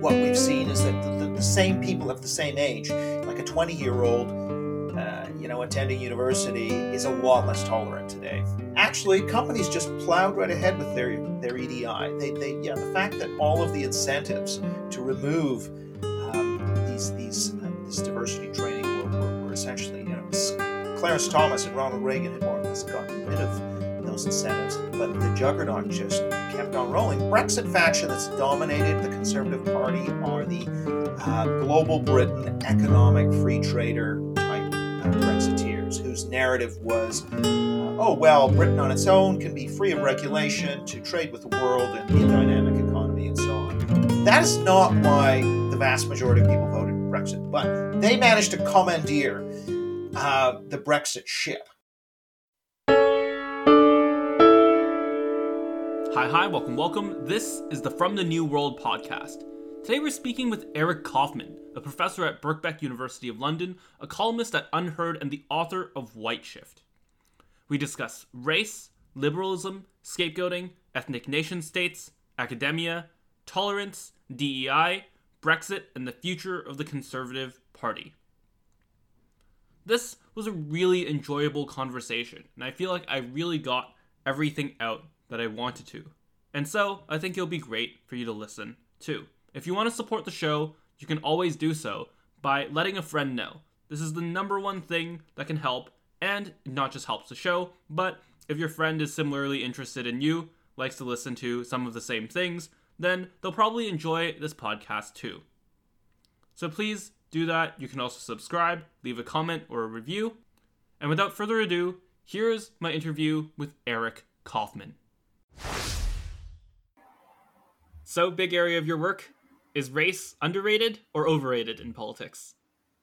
what we've seen is that the, the, the same people of the same age, like a 20 year old, uh, you know, attending university, is a lot less tolerant today. Actually, companies just plowed right ahead with their their EDI. They, they yeah, the fact that all of the incentives to remove um, these these uh, this diversity training were, were, were essentially, you know, Clarence Thomas and Ronald Reagan had more or less gotten rid of those incentives, but the juggernaut just kept on rolling. Brexit faction that's dominated the Conservative Party are the uh, global Britain economic free trader type uh, Brexiteers, whose narrative was, uh, oh well, Britain on its own can be free of regulation to trade with the world and be a dynamic economy and so on. That is not why the vast majority of people voted Brexit, but they managed to commandeer uh, the Brexit ship Hi, hi, welcome, welcome. This is the From the New World podcast. Today we're speaking with Eric Kaufmann, a professor at Birkbeck University of London, a columnist at Unherd, and the author of Whiteshift. We discuss race, liberalism, scapegoating, ethnic nation states, academia, tolerance, DEI, Brexit, and the future of the Conservative Party. This was a really enjoyable conversation, and I feel like I really got everything out that I wanted to. And so, I think it'll be great for you to listen too. If you want to support the show, you can always do so by letting a friend know. This is the number one thing that can help, and not just helps the show, but if your friend is similarly interested in you, likes to listen to some of the same things, then they'll probably enjoy this podcast too. So please do that. You can also subscribe, leave a comment or a review. And without further ado, here's my interview with Eric Kaufmann. So, big area of your work is race underrated or overrated in politics?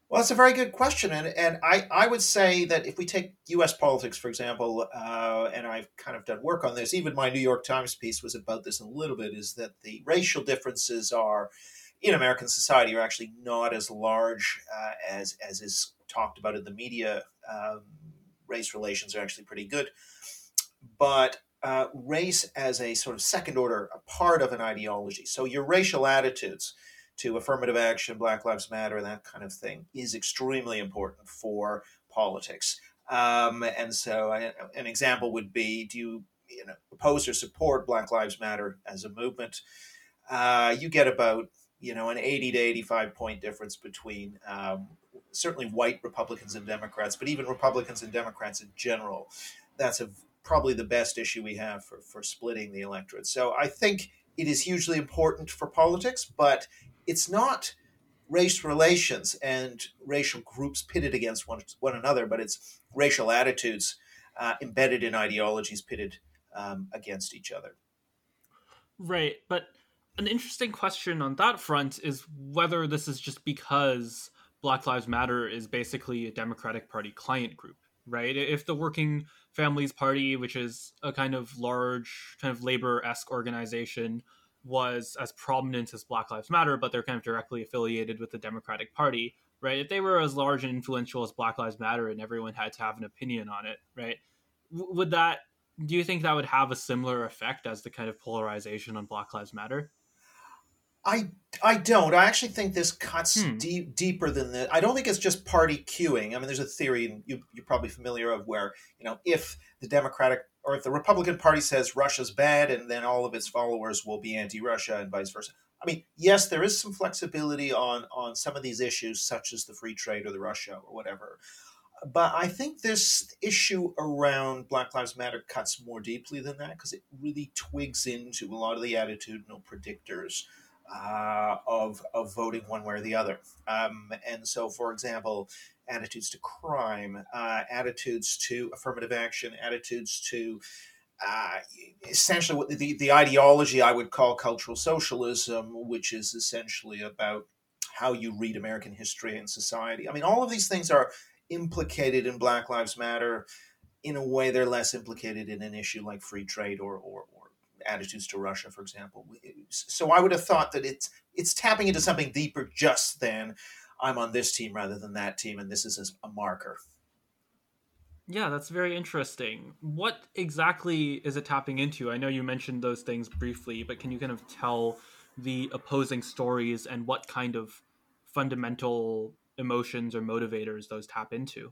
Well, that's a very good question, and and I, I would say that if we take U.S. politics, for example, uh, and I've kind of done work on this. Even my New York Times piece was about this a little bit. Is that the racial differences are in American society are actually not as large uh, as as is talked about in the media. Um, race relations are actually pretty good, but uh, race as a sort of second order, a part of an ideology. So your racial attitudes to affirmative action, Black Lives Matter, that kind of thing is extremely important for politics. Um, and so, I, an example would be: Do you, you know, oppose or support Black Lives Matter as a movement? Uh, you get about you know an 80 to 85 point difference between um, certainly white Republicans and Democrats, but even Republicans and Democrats in general. That's a probably the best issue we have for, for splitting the electorate. So I think it is hugely important for politics, but it's not race relations and racial groups pitted against one, one another, but it's racial attitudes uh, embedded in ideologies pitted um, against each other. Right. But an interesting question on that front is whether this is just because Black Lives Matter is basically a Democratic Party client group, right? If the Working Families Party, which is a kind of large, kind of labor esque organization, was as prominent as Black Lives Matter, but they're kind of directly affiliated with the Democratic Party, right? If they were as large and influential as Black Lives Matter and everyone had to have an opinion on it, right? Would that, do you think that would have a similar effect as the kind of polarization on Black Lives Matter? I I don't. I actually think this cuts hmm. deep deeper than that. I don't think it's just party cueing. I mean, there's a theory you, you're probably familiar of where you know if the Democratic or if the Republican Party says Russia's bad, and then all of its followers will be anti-Russia and vice versa. I mean, yes, there is some flexibility on on some of these issues, such as the free trade or the Russia or whatever. But I think this issue around Black Lives Matter cuts more deeply than that because it really twigs into a lot of the attitudinal predictors uh, of of voting one way or the other. Um, and so, for example, attitudes to crime, uh, attitudes to affirmative action, attitudes to uh, essentially what the, the ideology I would call cultural socialism, which is essentially about how you read American history and society. I mean, all of these things are implicated in Black Lives Matter in a way they're less implicated in an issue like free trade or, or, attitudes to Russia, for example. So I would have thought that it's it's tapping into something deeper just than I'm on this team rather than that team, and this is a marker. Yeah, that's very interesting. What exactly is it tapping into? I know you mentioned those things briefly, but can you kind of tell the opposing stories and what kind of fundamental emotions or motivators those tap into?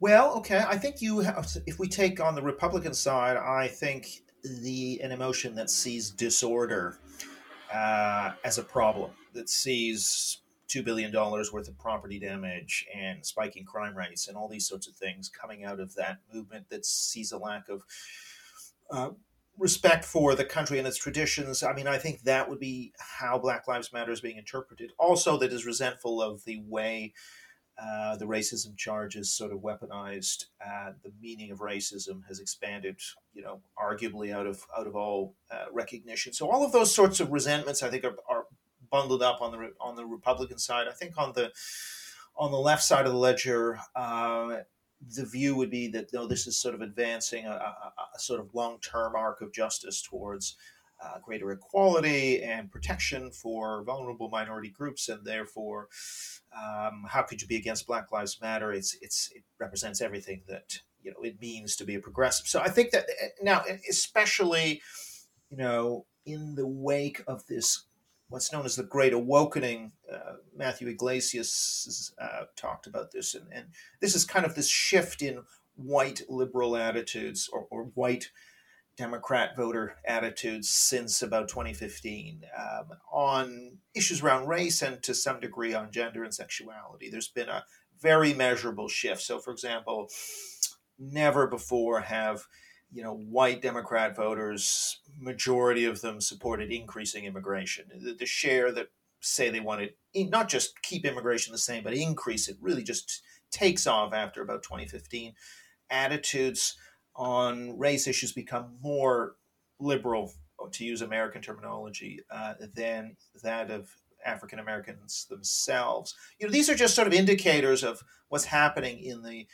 Well, okay, I think you have, if we take on the Republican side, I think the an emotion that sees disorder uh, as a problem, that sees $2 billion worth of property damage and spiking crime rates and all these sorts of things coming out of that movement that sees a lack of uh, respect for the country and its traditions. I mean, I think that would be how Black Lives Matter is being interpreted. Also, that is resentful of the way uh, the racism charges sort of weaponized. Uh, the meaning of racism has expanded, you know, arguably out of out of all uh, recognition. So all of those sorts of resentments, I think, are, are bundled up on the on the Republican side. I think on the on the left side of the ledger, uh, the view would be that no, this is sort of advancing a, a, a sort of long term arc of justice towards uh, greater equality and protection for vulnerable minority groups, and therefore, um, how could you be against Black Lives Matter? It's it's it represents everything that you know it means to be a progressive. So I think that eh, now, especially, you know, in the wake of this what's known as the Great Awakening. Uh, Matthew Yglesias uh, talked about this, and, and, this is kind of this shift in white liberal attitudes or, or white Democrat voter attitudes since about 2015 um, on issues around race and to some degree on gender and sexuality. There's been a very measurable shift. So, for example, never before have you know, white Democrat voters, majority of them supported increasing immigration. The, the share that say they wanted not just keep immigration the same, but increase it really just takes off after about 2015. Attitudes on race issues become more liberal, to use American terminology, uh, than that of African Americans themselves. You know, these are just sort of indicators of what's happening in the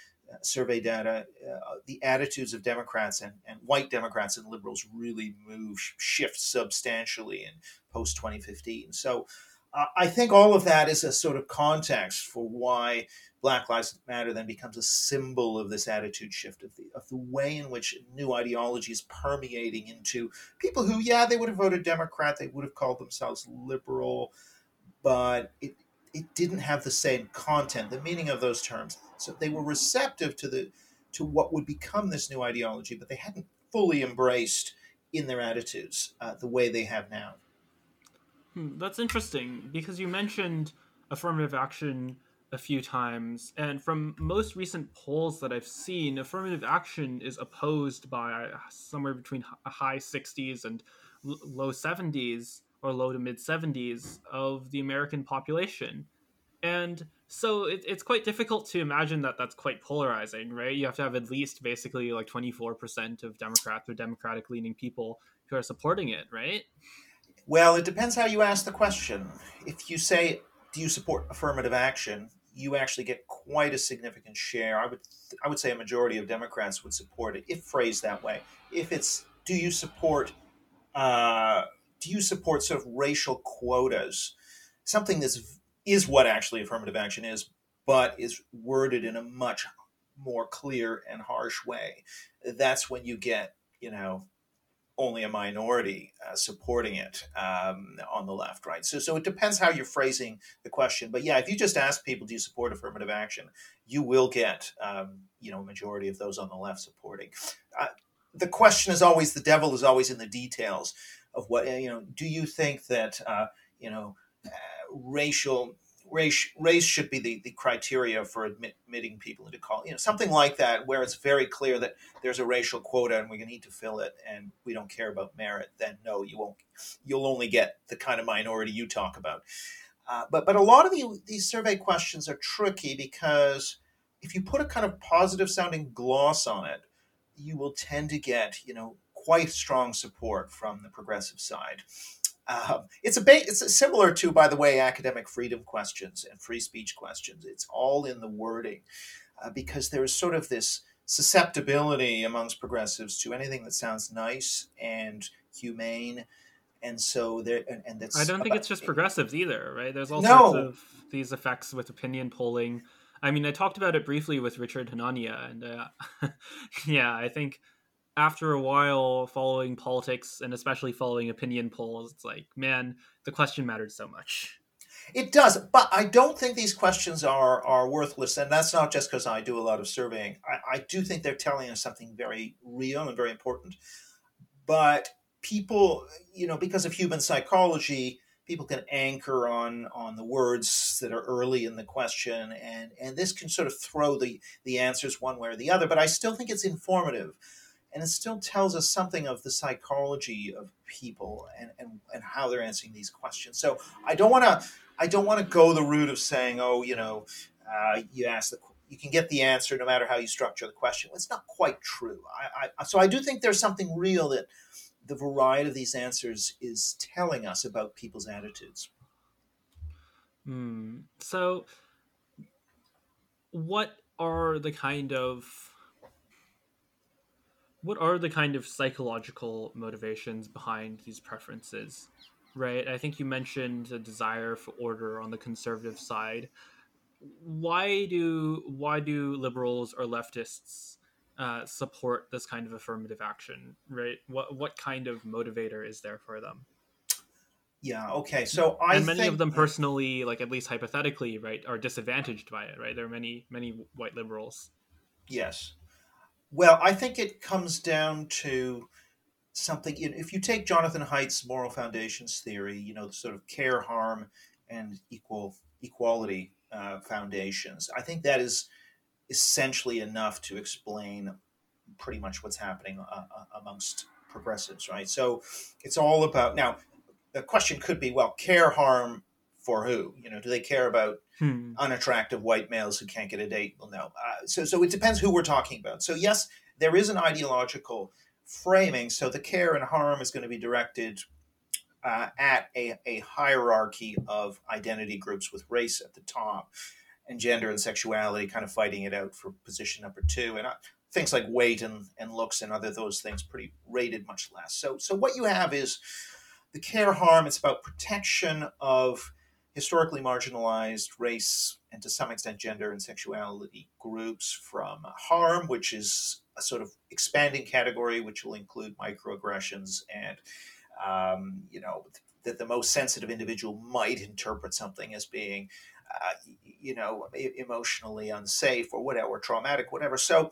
survey data, uh, the attitudes of Democrats and, and white Democrats and liberals really move, shift substantially in post 2015. So uh, I think all of that is a sort of context for why Black Lives Matter then becomes a symbol of this attitude shift of the of the way in which new ideology is permeating into people who, yeah, they would have voted Democrat, they would have called themselves liberal, but it, it didn't have the same content, the meaning of those terms. So they were receptive to the to what would become this new ideology, but they hadn't fully embraced in their attitudes uh, the way they have now. Hmm, that's interesting because you mentioned affirmative action a few times, and from most recent polls that I've seen, affirmative action is opposed by uh, somewhere between high 60s and low 70s or low to mid 70s of the American population. And so it, it's quite difficult to imagine that that's quite polarizing, right? You have to have at least basically like 24% of Democrats or Democratic leaning people who are supporting it, right? Well, it depends how you ask the question. If you say, do you support affirmative action? You actually get quite a significant share. I would, I would say a majority of Democrats would support it if phrased that way. If it's, do you support uh, do you support sort of racial quotas, something that's is what actually affirmative action is, but is worded in a much more clear and harsh way. That's when you get, you know, only a minority uh, supporting it um, on the left, right? So, so it depends how you're phrasing the question. But yeah, if you just ask people, do you support affirmative action, you will get, um, you know, a majority of those on the left supporting. Uh, the question is always the devil is always in the details of what you know. Do you think that uh, you know uh, racial race race should be the, the criteria for admit, admitting people into college? You know, something like that, where it's very clear that there's a racial quota and we need to fill it, and we don't care about merit. Then no, you won't. You'll only get the kind of minority you talk about. Uh, but but a lot of the, these survey questions are tricky because if you put a kind of positive sounding gloss on it, you will tend to get you know quite strong support from the progressive side. Um, it's a ba- it's similar to, by the way, academic freedom questions and free speech questions. It's all in the wording uh, because there is sort of this susceptibility amongst progressives to anything that sounds nice and humane. And so there, and, and that's. I don't think it's just progressives either, right? There's all no. sorts of these effects with opinion polling. I mean, I talked about it briefly with Richard Hanania, and uh, yeah, I think after a while following politics and especially following opinion polls, it's like, man, the question mattered so much. It does, but I don't think these questions are are worthless, and that's not just because I do a lot of surveying. I, I do think they're telling us something very real and very important. But people, you know, because of human psychology, people can anchor on on the words that are early in the question, and and this can sort of throw the the answers one way or the other. But I still think it's informative and it still tells us something of the psychology of people and, and, and how they're answering these questions. So I don't want to I don't want to go the route of saying, oh, you know, uh, you ask the you can get the answer no matter how you structure the question. It's not quite true. I, I, so I do think there's something real that the variety of these answers is telling us about people's attitudes. Hmm. So, what are the kind of what are the kind of psychological motivations behind these preferences? Right. I think you mentioned a desire for order on the conservative side. Why do why do liberals or leftists uh, support this kind of affirmative action? Right. What what kind of motivator is there for them? Yeah. Okay. So I and many think, of them personally, like at least hypothetically, right, are disadvantaged by it. Right. There are many many white liberals. Yes. Well, I think it comes down to something. If you take Jonathan Haidt's moral foundations theory, you know, the sort of care, harm, and equal equality uh, foundations, I think that is essentially enough to explain pretty much what's happening uh, uh amongst progressives, right? So it's all about now. The question could be, well, care, harm, for who? You know, do they care about hmm. unattractive white males who can't get a date? Well, no. Uh, so, so it depends who we're talking about. So, yes, there is an ideological framing. So, the care and harm is going to be directed uh, at a, a hierarchy of identity groups with race at the top and gender and sexuality kind of fighting it out for position number two. And uh, things like weight and, and looks and other those things pretty rated much less. So, so what you have is the care harm. It's about protection of historically marginalized race and to some extent gender and sexuality groups from harm, which is a sort of expanding category, which will include microaggressions and, um, you know, that the most sensitive individual might interpret something as being, uh, you know, emotionally unsafe or whatever, or traumatic, whatever. So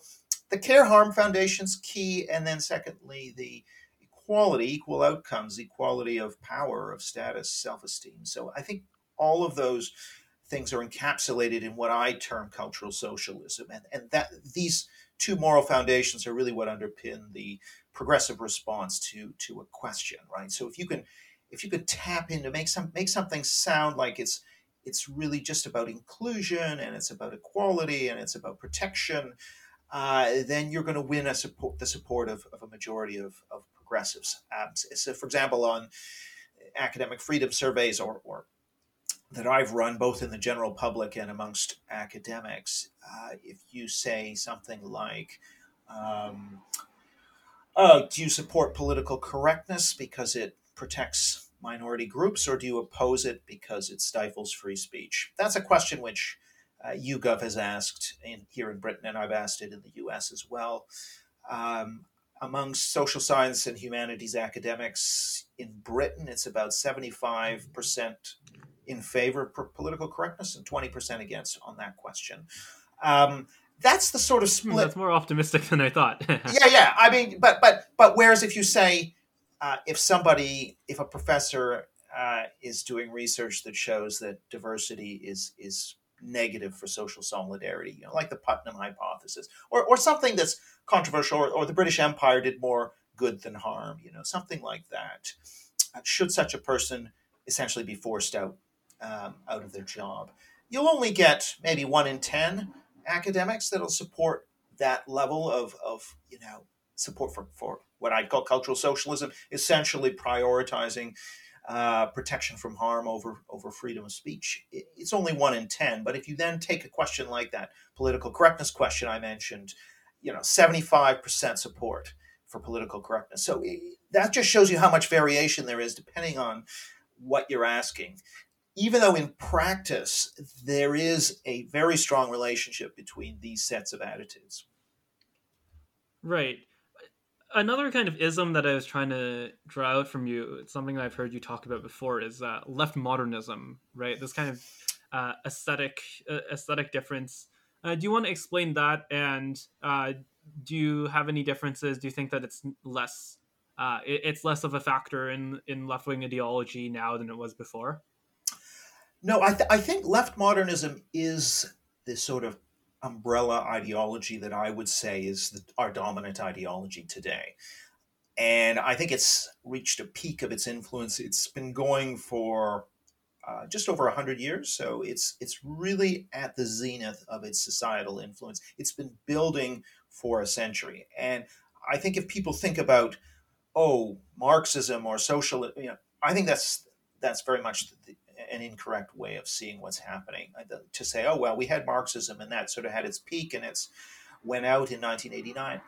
the Care Harm Foundation's key. And then, secondly, the equality, equal outcomes, equality of power, of status, self esteem. So I think all of those things are encapsulated in what I term cultural socialism. And, and that these two moral foundations are really what underpin the progressive response to to a question, right? So if you can if you could tap into make some make something sound like it's it's really just about inclusion and it's about equality and it's about protection, uh, then you're going to win a support the support of, of a majority of, of progressives. Um, so, for example, on academic freedom surveys or, or that I've run both in the general public and amongst academics, uh, if you say something like, um, oh, do you support political correctness because it protects minority groups, or do you oppose it because it stifles free speech? That's a question which uh, YouGov has asked in, here in Britain, and I've asked it in the US as well. Um, amongst social science and humanities academics in Britain, it's about 75% in favor of political correctness and 20% against on that question. Um, that's the sort of hmm, split. That's more optimistic than I thought. yeah, yeah. I mean, but but but whereas if you say uh, if somebody, if a professor uh, is doing research that shows that diversity is is negative for social solidarity, you know, like the Putnam hypothesis, or or something that's controversial, or, or the British Empire did more good than harm, you know, something like that. Uh, should such a person essentially be forced out um, out of their job. You'll only get maybe one in 10 academics that'll support that level of, of you know, support for, for what I'd call cultural socialism, essentially prioritizing uh, protection from harm over, over freedom of speech. It's only one in 10. But if you then take a question like that political correctness question I mentioned, you know, 75% support for political correctness. So that just shows you how much variation there is depending on what you're asking even though in practice there is a very strong relationship between these sets of attitudes. Right. another kind of ism that I was trying to draw out from you, it's something I've heard you talk about before, is uh, left modernism, right? This kind of uh, aesthetic uh, aesthetic difference. Uh, do you want to explain that? And uh, do you have any differences? Do you think that it's less uh, it, it's less of a factor in in left wing ideology now than it was before? No, I, th- I think left modernism is this sort of umbrella ideology that I would say is the, our dominant ideology today. And I think it's reached a peak of its influence. It's been going for uh, just over 100 years. So it's, it's really at the zenith of its societal influence. It's been building for a century. And I think if people think about, oh, Marxism or social, you know, I think that's that's very much the, an incorrect way of seeing what's happening. Uh, to say, oh well, we had Marxism and that sort of had its peak and it's went out in 1989.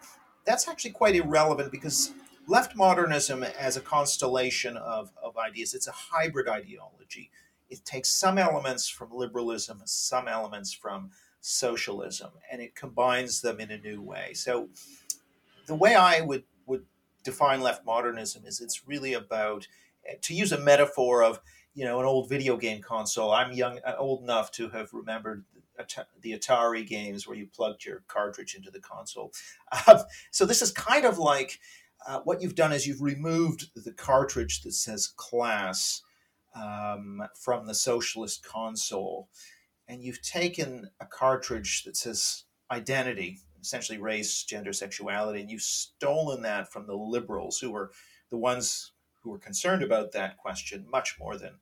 That's actually quite irrelevant because left modernism as a constellation of, of ideas, it's a hybrid ideology. It takes some elements from liberalism, some elements from socialism, and it combines them in a new way. So the way I would, would define left modernism is it's really about, eh, to use a metaphor of you know an old video game console. I'm young, uh, old enough to have remembered the Atari games where you plugged your cartridge into the console. Um, so this is kind of like uh, what you've done is you've removed the cartridge that says class um, from the socialist console, and you've taken a cartridge that says identity, essentially race, gender, sexuality, and you've stolen that from the liberals who were the ones who were concerned about that question much more than,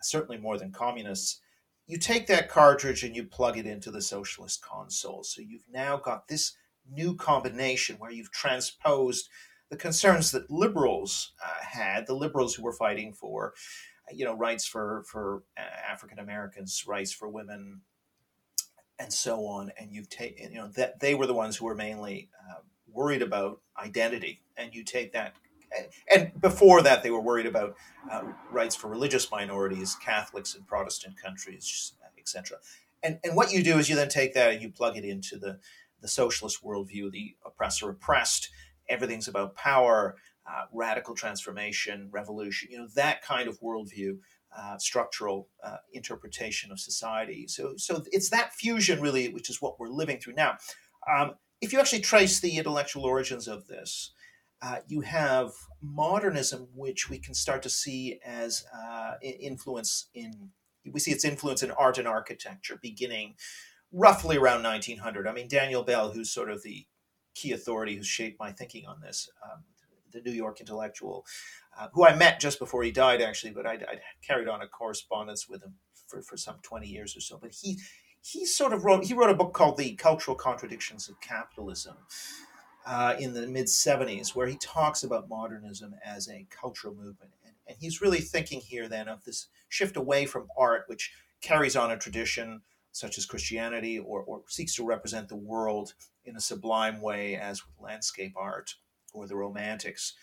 certainly more than communists. You take that cartridge and you plug it into the socialist console. So you've now got this new combination where you've transposed the concerns that liberals uh, had, the liberals who were fighting for, you know, rights for for uh, African Americans, rights for women, and so on. And you've taken, you know, that they were the ones who were mainly uh, worried about identity, and you take that and before that, they were worried about uh, rights for religious minorities, Catholics in Protestant countries, etc. And and what you do is you then take that and you plug it into the the socialist worldview, the oppressor oppressed. Everything's about power, uh, radical transformation, revolution. You know that kind of worldview. Uh, structural uh, interpretation of society. So, so it's that fusion really, which is what we're living through now. Um, if you actually trace the intellectual origins of this, uh, you have modernism, which we can start to see as uh, influence in we see its influence in art and architecture beginning roughly around 1900. I mean, Daniel Bell, who's sort of the key authority who shaped my thinking on this, um, the New York intellectual, uh, who I met just before he died, actually, but I'd, I'd, carried on a correspondence with him for, for some 20 years or so. But he he sort of wrote he wrote a book called The Cultural Contradictions of Capitalism, uh, in the mid 70s, where he talks about modernism as a cultural movement. And, and he's really thinking here then of this shift away from art, which carries on a tradition such as Christianity or, or seeks to represent the world in a sublime way, as with landscape art or the Romantics.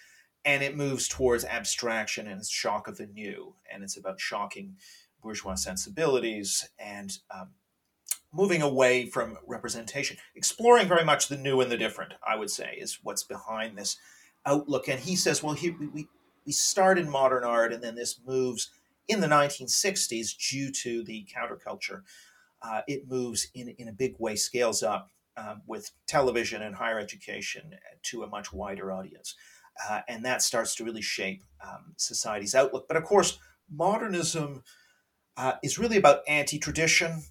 And it moves towards abstraction and shock of the new. And it's about shocking bourgeois sensibilities and um, moving away from representation, exploring very much the new and the different, I would say, is what's behind this outlook. And he says, well, we, we start in modern art, and then this moves in the 1960s due to the counterculture. Uh, it moves in, in a big way, scales up um, with television and higher education to a much wider audience. Uh, and that starts to really shape um, society's outlook. But of course, modernism uh, is really about anti tradition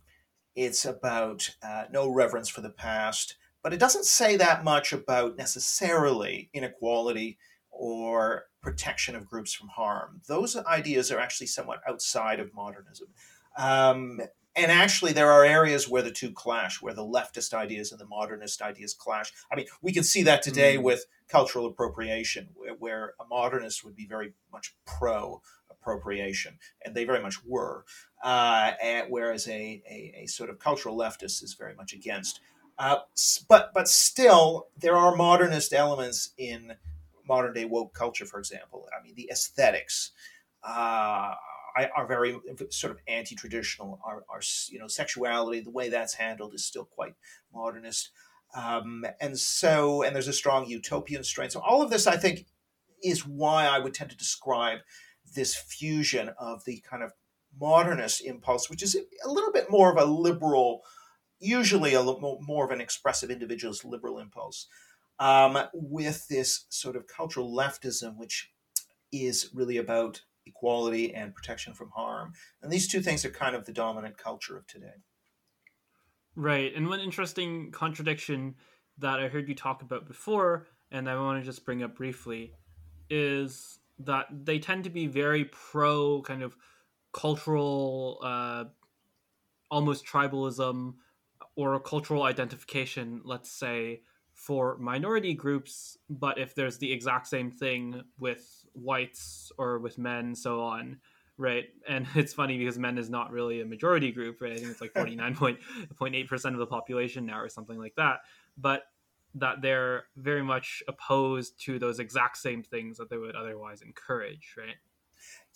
it's about uh, no reverence for the past, but it doesn't say that much about necessarily inequality or protection of groups from harm. Those ideas are actually somewhat outside of modernism. Um, and actually, there are areas where the two clash, where the leftist ideas and the modernist ideas clash. I mean, we can see that today mm. with cultural appropriation, where, where, a modernist would be very much pro appropriation, and they very much were, uh, whereas a, a, a, sort of cultural leftist is very much against. Uh, but but still, there are modernist elements in modern day woke culture. For example, I mean, the aesthetics uh, are very sort of anti traditional. Our, our you know sexuality, the way that's handled, is still quite modernist. Um, and so, and there's a strong utopian strain. So, all of this, I think, is why I would tend to describe this fusion of the kind of modernist impulse, which is a little bit more of a liberal, usually a more of an expressive individualist liberal impulse, um, with this sort of cultural leftism, which is really about equality and protection from harm. And these two things are kind of the dominant culture of today. Right. And one interesting contradiction that I heard you talk about before, and I want to just bring up briefly, is that they tend to be very pro kind of cultural, uh, almost tribalism or cultural identification, let's say, for minority groups. But if there's the exact same thing with whites or with men, so on, right? And it's funny because men is not really a majority group, right? I think it's like 49.8% of the population now or something like that. But that they're very much opposed to those exact same things that they would otherwise encourage, right?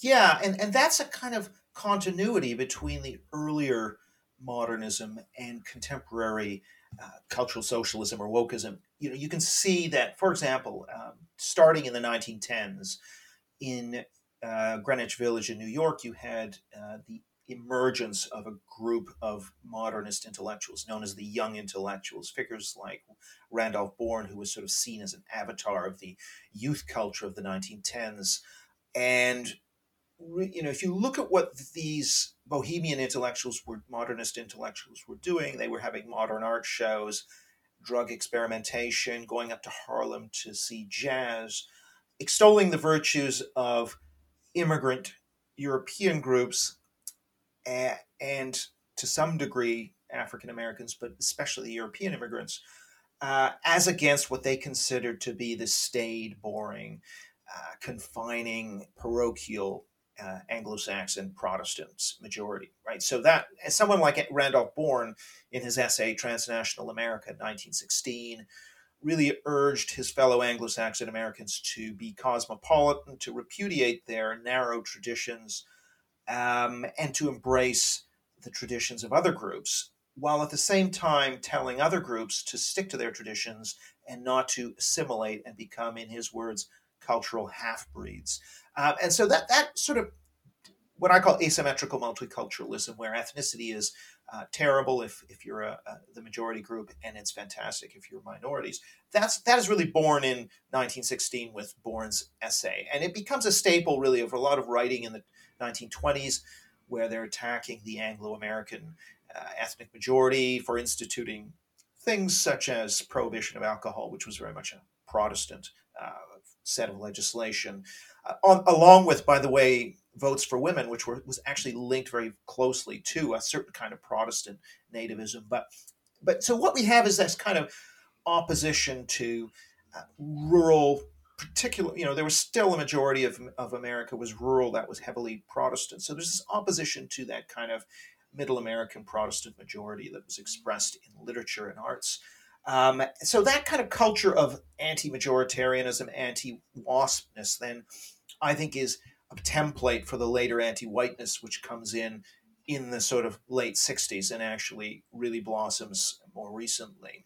Yeah, and, and that's a kind of continuity between the earlier modernism and contemporary uh, cultural socialism or wokeism. You know, you can see that, for example, um, starting in the 1910s, in uh, Greenwich Village in New York, you had uh, the emergence of a group of modernist intellectuals known as the Young Intellectuals, figures like Randolph Bourne, who was sort of seen as an avatar of the youth culture of the 1910s. And, you know, if you look at what these bohemian intellectuals were, modernist intellectuals were doing, they were having modern art shows, drug experimentation, going up to Harlem to see jazz, extolling the virtues of immigrant European groups and to some degree African Americans, but especially European immigrants, uh, as against what they considered to be the staid, boring, uh, confining, parochial uh, Anglo-Saxon Protestants majority, right? So that, someone like Randolph Bourne, in his essay "Transnational America" 1916, really urged his fellow Anglo-Saxon Americans to be cosmopolitan, to repudiate their narrow traditions, um, and to embrace the traditions of other groups, while at the same time telling other groups to stick to their traditions and not to assimilate and become, in his words, cultural half breeds. Um, and so that that sort of what I call asymmetrical multiculturalism, where ethnicity is uh, terrible if, if you're a, a, the majority group, and it's fantastic if you're minorities. That's that is really born in 1916 with Bourne's essay, and it becomes a staple really of a lot of writing in the 1920s, where they're attacking the Anglo-American uh, ethnic majority for instituting things such as prohibition of alcohol, which was very much a Protestant uh, set of legislation, on, along with, by the way, votes for women, which were, was actually linked very closely to a certain kind of Protestant nativism. But, but so what we have is this kind of opposition to uh, rural particular, you know, there was still a majority of, of America was rural that was heavily Protestant. So there's this opposition to that kind of middle American Protestant majority that was expressed in literature and arts. Um, so that kind of culture of anti-majoritarianism, anti-waspness, then I think is a template for the later anti-whiteness, which comes in in the sort of late 60s and actually really blossoms more recently.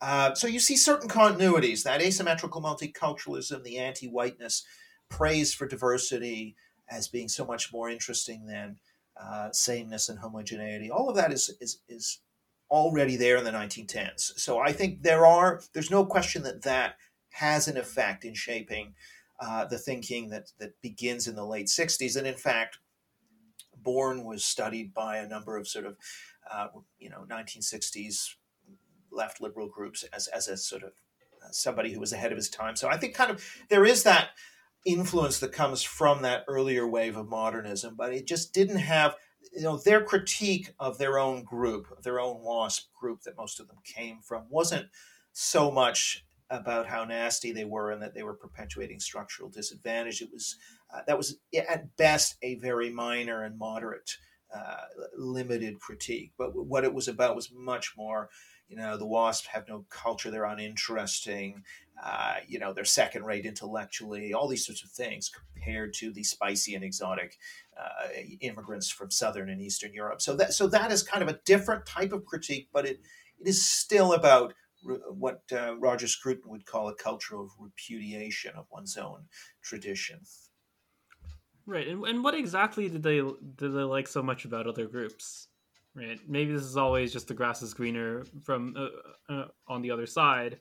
Uh, so you see certain continuities that asymmetrical multiculturalism, the anti whiteness, praise for diversity as being so much more interesting than uh, sameness and homogeneity. All of that is, is, is already there in the 1910s. So I think there are, there's no question that that has an effect in shaping uh, the thinking that, that begins in the late 60s. And in fact, Bourne was studied by a number of sort of, uh, you know, 1960s left liberal groups as, as a sort of uh, somebody who was ahead of his time. So I think kind of there is that influence that comes from that earlier wave of modernism, but it just didn't have you know their critique of their own group, their own WASP group that most of them came from, wasn't so much about how nasty they were and that they were perpetuating structural disadvantage. It was uh, that was at best a very minor and moderate, uh, limited critique. But what it was about was much more you know, the WASP have no culture; they're uninteresting. Uh, you know, they're second rate intellectually. All these sorts of things compared to the spicy and exotic uh, immigrants from southern and eastern Europe. So that so that is kind of a different type of critique, but it it is still about what uh, Roger Scruton would call a culture of repudiation of one's own tradition. Right, and, and what exactly did they did they like so much about other groups? Right, maybe this is always just the grass is greener from uh, uh, on the other side,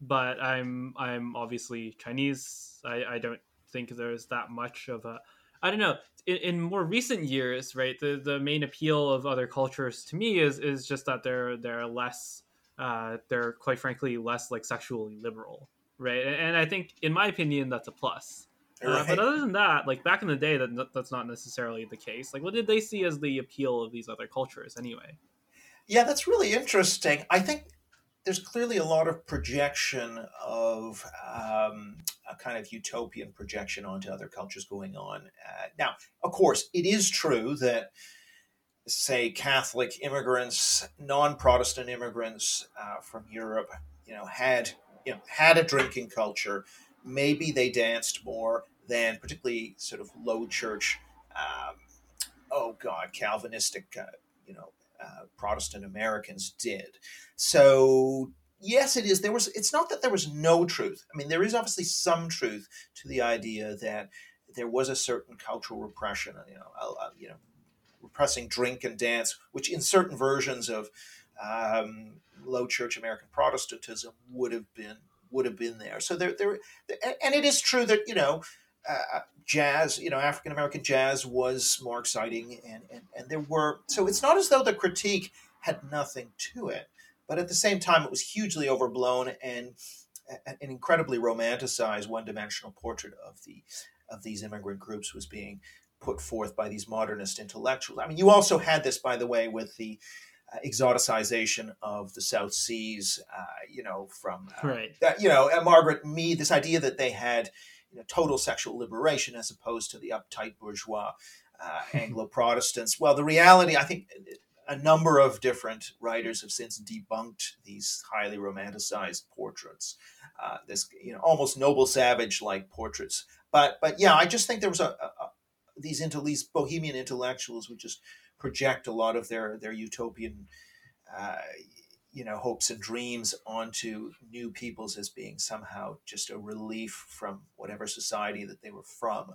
but I'm I'm obviously Chinese. I, I don't think there's that much of a I don't know. In, in, more recent years, right, the, the main appeal of other cultures to me is is just that they're they're less uh, they're quite frankly less like sexually liberal, right? And, I think, in my opinion, that's a plus. Right. Uh, but other than that, like back in the day, that that's not necessarily the case. Like, what did they see as the appeal of these other cultures anyway? Yeah, that's really interesting. I think there's clearly a lot of projection of um, a kind of utopian projection onto other cultures going on. Uh, now, of course, it is true that, say, Catholic immigrants, non-Protestant immigrants uh, from Europe, you know, had you know had a drinking culture. Maybe they danced more than particularly sort of low church. Um, oh God, Calvinistic, uh, you know, uh, Protestant Americans did. So yes, it is. There was. It's not that there was no truth. I mean, there is obviously some truth to the idea that there was a certain cultural repression. You know, you know, repressing drink and dance, which in certain versions of um, low church American Protestantism would have been would have been there. So there, there, and it is true that you know. Uh, jazz, you know, African American jazz was more exciting, and, and and there were so it's not as though the critique had nothing to it. But at the same time, it was hugely overblown and an incredibly romanticized, one-dimensional portrait of the of these immigrant groups was being put forth by these modernist intellectuals. I mean, you also had this, by the way, with the uh, exoticization of the South Seas. Uh, you know, from uh, right. That, you know, Margaret Mead. This idea that they had you know, total sexual liberation as opposed to the uptight bourgeois uh, Anglo Protestants. Well, the reality, I think, a number of different writers have since debunked these highly romanticized portraits. Uh, this, you know, almost noble savage like portraits. But, but yeah, I just think there was a, a these into these bohemian intellectuals would just project a lot of their their utopian, uh, you know, hopes and dreams onto new peoples as being somehow just a relief from whatever society that they were from.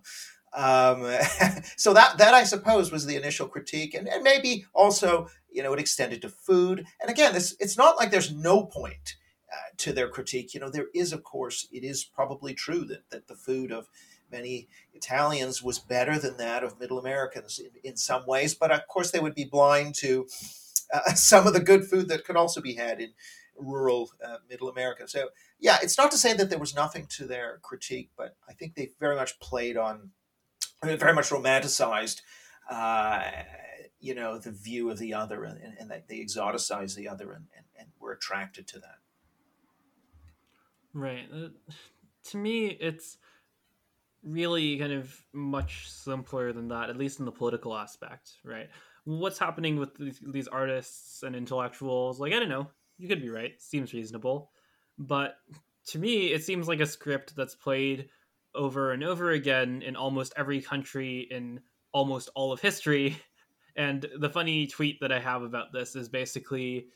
Um, so that that I suppose was the initial critique, and, and maybe also you know it extended to food. And again, this it's not like there's no point uh, to their critique. You know, there is of course it is probably true that that the food of many Italians was better than that of Middle Americans in, in some ways, but of course they would be blind to uh, some of the good food that could also be had in rural uh, Middle America. So yeah, it's not to say that there was nothing to their critique, but I think they very much played on very much romanticized, uh, you know, the view of the other, and, and that they exoticize the other, and, and, and we're attracted to that. Right. Uh, to me, it's really kind of much simpler than that, at least in the political aspect, right? What's happening with these, these artists and intellectuals? Like, I don't know. You could be right. Seems reasonable. But to me, it seems like a script that's played over and over again in almost every country in almost all of history. And the funny tweet that I have about this is basically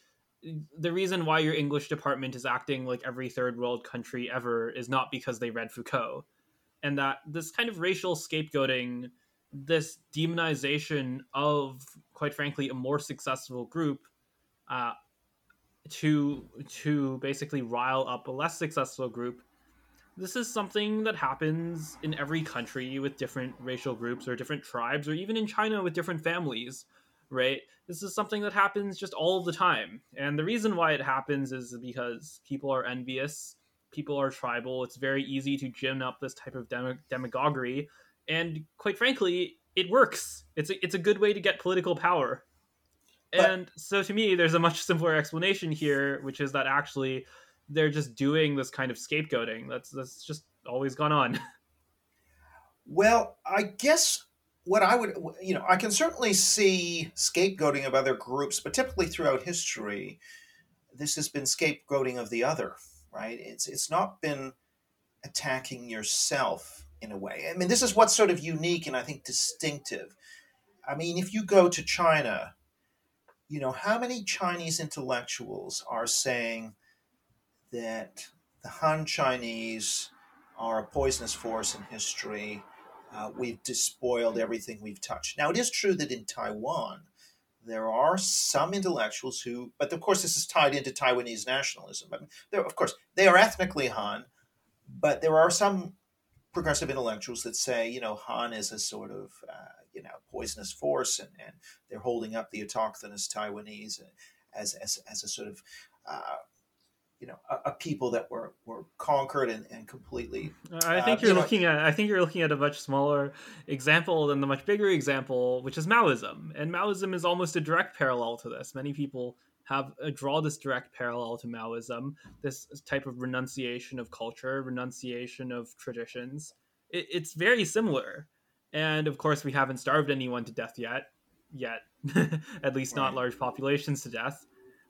the reason why your English department is acting like every third world country ever is not because they read Foucault. And that this kind of racial scapegoating, this demonization of, quite frankly, a more successful group uh, to to basically rile up a less successful group this is something that happens in every country with different racial groups or different tribes or even in China with different families, right? This is something that happens just all the time. And the reason why it happens is because people are envious, people are tribal. It's very easy to gin up this type of dem- demagoguery. And quite frankly, it works. It's a, it's a good way to get political power. But- and so to me, there's a much simpler explanation here, which is that actually they're just doing this kind of scapegoating. That's that's just always gone on. Well, I guess what I would, you know, I can certainly see scapegoating of other groups, but typically throughout history, this has been scapegoating of the other, right? It's it's not been attacking yourself in a way. I mean, this is what's sort of unique and I think distinctive. I mean, if you go to China, you know, how many Chinese intellectuals are saying, that the Han Chinese are a poisonous force in history. Uh, we've despoiled everything we've touched. Now, it is true that in Taiwan, there are some intellectuals who, but of course, this is tied into Taiwanese nationalism. But there, of course, they are ethnically Han, but there are some progressive intellectuals that say, you know, Han is a sort of, uh, you know, poisonous force, and, and they're holding up the autochthonous Taiwanese as, as, as a sort of uh, you know a, a, people that were were conquered and, and completely i think uh, you're you looking know, at i think you're looking at a much smaller example than the much bigger example which is maoism. And maoism is almost a direct parallel to this. Many people have uh, draw this direct parallel to maoism this type of renunciation of culture renunciation of traditions. It, it's very similar. And of course we haven't starved anyone to death yet yet at least not large populations to death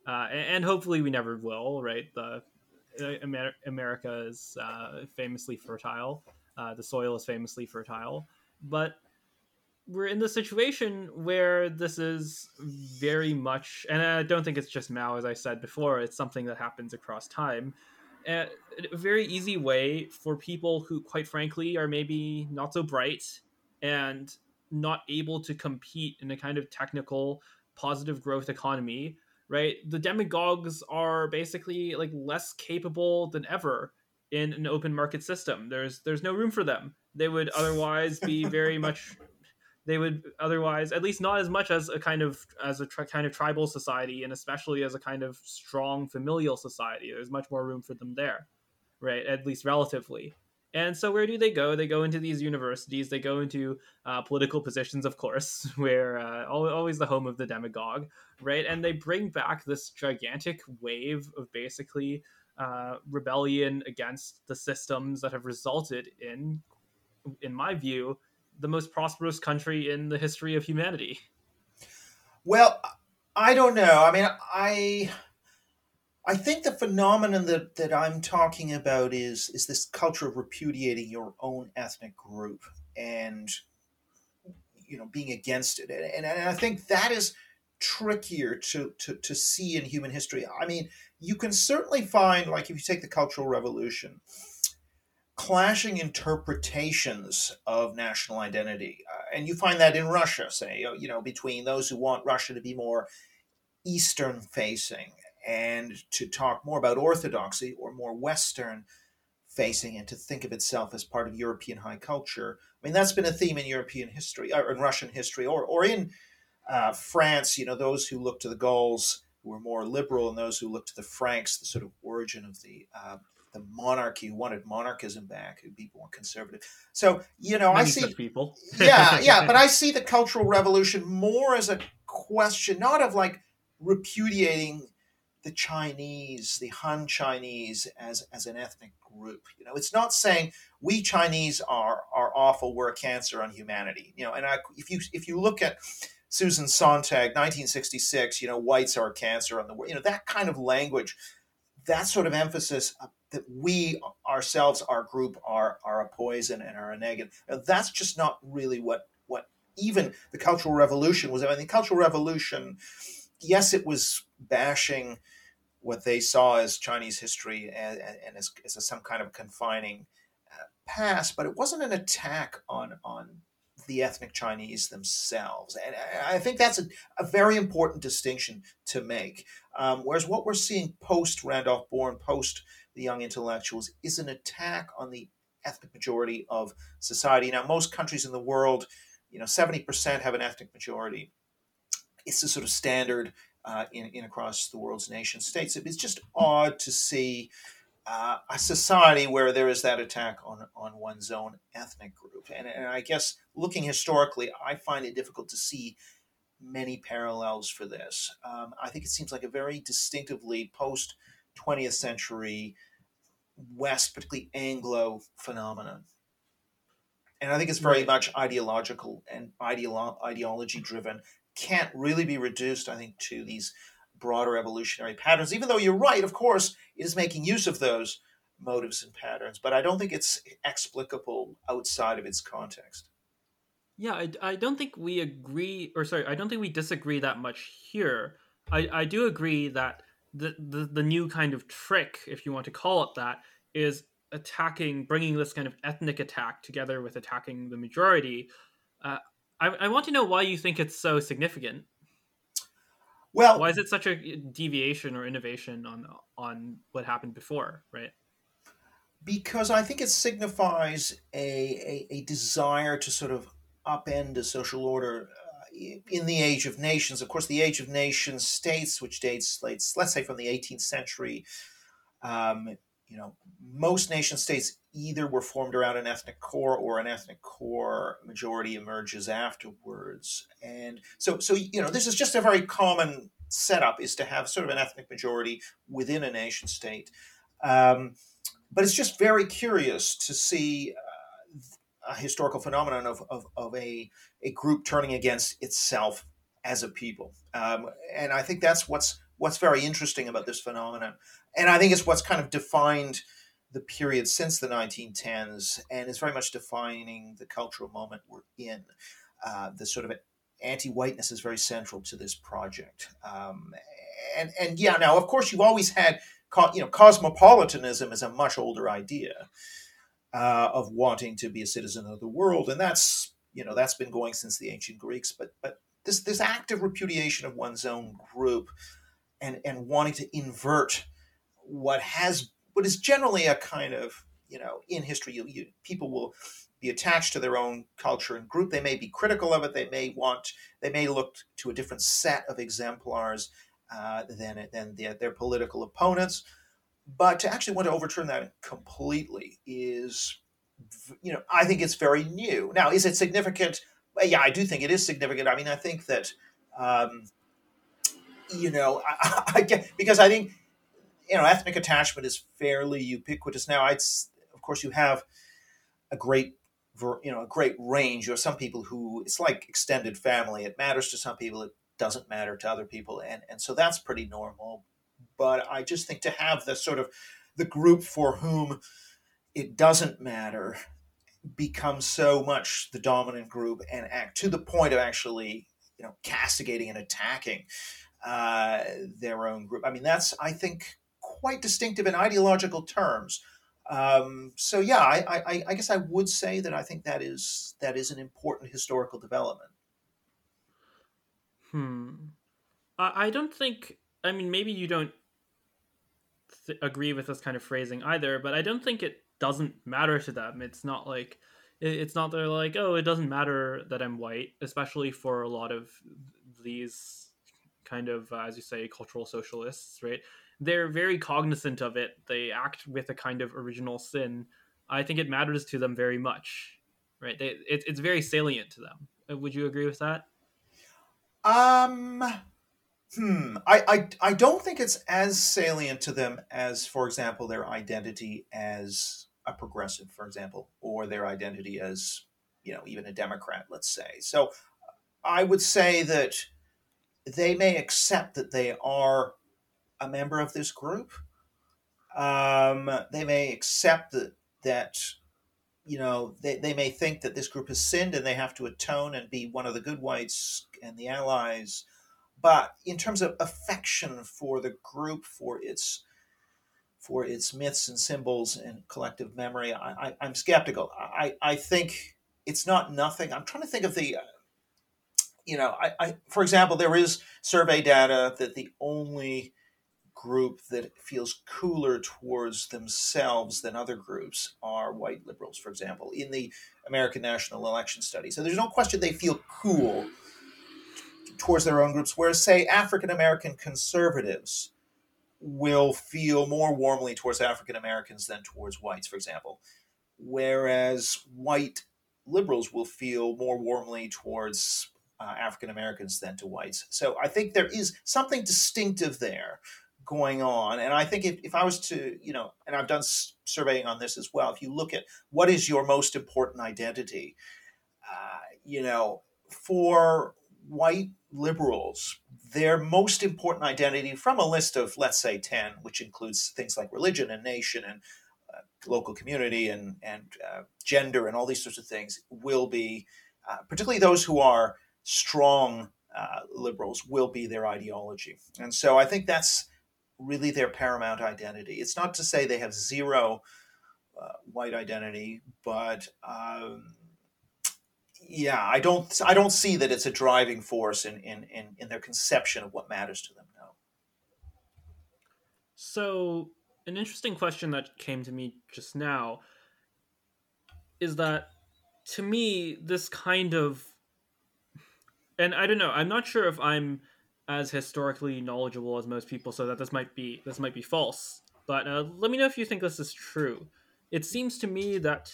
uh, and, hopefully we never will. Right, the uh, Amer- America is uh, famously fertile. Uh, the soil is famously fertile, but we're in the situation where this is very much, and I don't think it's just Mao, as I said before. It's something that happens across time. a very easy way for people who, quite frankly, are maybe not so bright and not able to compete in a kind of technical positive growth economy right? The demagogues are basically like less capable than ever in an open market system. There's there's no room for them. They would otherwise be very much they would otherwise at least not as much as a kind of as a tri- kind of tribal society and especially as a kind of strong familial society. There's much more room for them there, right? At least relatively. And so, where do they go? They go into these universities. They go into uh, political positions, of course, where uh, always the home of the demagogue, right? And they bring back this gigantic wave of basically uh, rebellion against the systems that have resulted in, in my view, the most prosperous country in the history of humanity. Well, I don't know. I mean, I I think the phenomenon that, that I'm talking about is is this culture of repudiating your own ethnic group and you know being against it, and, and I think that is trickier to, to to see in human history. I mean, you can certainly find like if you take the Cultural Revolution, clashing interpretations of national identity, uh, and you find that in Russia, say you know between those who want Russia to be more eastern facing and to talk more about orthodoxy or more Western facing and to think of itself as part of European high culture. I mean, that's been a theme in European history, or in Russian history, or, or in uh, France, you know, those who look to the Gauls who were more liberal and those who look to the Franks, the sort of origin of the uh, the monarchy who wanted monarchism back, who'd be more conservative. So, you know, Many I see people. yeah, yeah, but I see the Cultural Revolution more as a question, not of like repudiating the Chinese, the Han Chinese, as, as an ethnic group. You know, it's not saying we Chinese are are awful, we're a cancer on humanity. You know, and I, if you if you look at Susan Sontag, 1966, you know, whites are a cancer on the world. You know, that kind of language, that sort of emphasis that we ourselves, our group, are are a poison and are a negative. That's just not really what what even the Cultural Revolution was. I mean, the Cultural Revolution, yes, it was bashing what they saw as Chinese history and, and as, as some kind of confining uh, past, but it wasn't an attack on on the ethnic Chinese themselves. And I think that's a, a very important distinction to make. Um, whereas what we're seeing post Randolph Bourne, post the young intellectuals, is an attack on the ethnic majority of society. Now, most countries in the world, you know, 70% have an ethnic majority. It's the sort of standard uh, in, in across the world's nation states. It's just odd to see uh, a society where there is that attack on, on one's own ethnic group. And, and I guess looking historically, I find it difficult to see many parallels for this. Um, I think it seems like a very distinctively post 20th century West, particularly Anglo phenomenon. And I think it's very much ideological and ideolo- ideology driven can't really be reduced, I think, to these broader evolutionary patterns, even though you're right, of course, it is making use of those motives and patterns, but I don't think it's explicable outside of its context. Yeah, I, I don't think we agree, or sorry, I don't think we disagree that much here. I, I do agree that the, the the new kind of trick, if you want to call it that, is attacking, bringing this kind of ethnic attack together with attacking the majority. Uh, I, I want to know why you think it's so significant. Well, why is it such a deviation or innovation on on what happened before, right? Because I think it signifies a, a, a desire to sort of upend a social order uh, in the age of nations. Of course, the age of nations states, which dates, let's, let's say, from the 18th century, um, you know, most nation states either were formed around an ethnic core or an ethnic core majority emerges afterwards. And so, so you know, this is just a very common setup is to have sort of an ethnic majority within a nation state. Um, but it's just very curious to see uh, a historical phenomenon of, of, of, a, a group turning against itself as a people. Um, and I think that's what's what's very interesting about this phenomenon. And I think it's what's kind of defined the period since the 1910s and is very much defining the cultural moment we're in. Uh, the sort of anti-whiteness is very central to this project. Um, and and yeah, now of course you've always had you know cosmopolitanism is a much older idea uh, of wanting to be a citizen of the world, and that's you know that's been going since the ancient Greeks. But but this this active repudiation of one's own group and and wanting to invert what has what is generally a kind of you know in history you, you, people will be attached to their own culture and group. They may be critical of it. They may want they may look to a different set of exemplars uh, than than their, their political opponents. But to actually want to overturn that completely is you know i think it's very new. Now is it significant? Yeah i do think it is significant. I mean i think that um, you know I, I get because i think you know, ethnic attachment is fairly ubiquitous now. I'd, of course, you have a great, you know, a great range. You have some people who it's like extended family. It matters to some people. It doesn't matter to other people, and and so that's pretty normal. But I just think to have the sort of the group for whom it doesn't matter becomes so much the dominant group and act to the point of actually you know castigating and attacking uh, their own group. I mean, that's I think quite distinctive in ideological terms. Um, so yeah, I, I, I, guess I would say that I think that is that is an important historical development. Hmm. I, don't think. I mean, maybe you don't th- agree with this kind of phrasing either, but I don't think it doesn't matter to them. It's not like it's not they're like, oh, it doesn't matter that I'm white, especially for a lot of these kind of, uh, as you say, cultural socialists, right? They're very cognizant of it. They act with a kind of original sin. I think it matters to them very much, right? They, it, it's very salient to them. Uh, would you agree with that? Um, hmm. I, I, I don't think it's as salient to them as, for example, their identity as a progressive, for example, or their identity as, you know, even a Democrat, let's say. So I would say that they may accept that they are a member of this group. Um, they may accept that, that you know, they, they may think that this group has sinned and they have to atone and be one of the good whites and the allies. But in terms of affection for the group, for its for its myths and symbols and collective memory, I, I, am skeptical. I, I think it's not nothing. I'm trying to think of the, uh, you know, I, I for example, there is survey data that the only group that feels cooler towards themselves than other groups are white liberals, for example, in the American National Election Study. So there's no question they feel cool towards their own groups, whereas, say, African American conservatives will feel more warmly towards African Americans than towards whites, for example, whereas white liberals will feel more warmly towards uh, African Americans than to whites. So I think there is something distinctive there going on. And I think if, if I was to, you know, and I've done surveying on this as well, if you look at what is your most important identity, uh, you know, for white liberals, their most important identity from a list of, let's say, 10, which includes things like religion and nation and uh, local community and, and uh, gender and all these sorts of things, will be, uh, particularly those who are strong uh, liberals, will be their ideology. And so I think that's really their paramount identity. It's not to say they have zero uh, white identity, but um, yeah, I don't I don't see that it's a driving force in, in, in, in their conception of what matters to them. No. So an interesting question that came to me just now is that to me this kind of and I don't know, I'm not sure if I'm as historically knowledgeable as most people, so that this might be this might be false. But uh, let me know if you think this is true. It seems to me that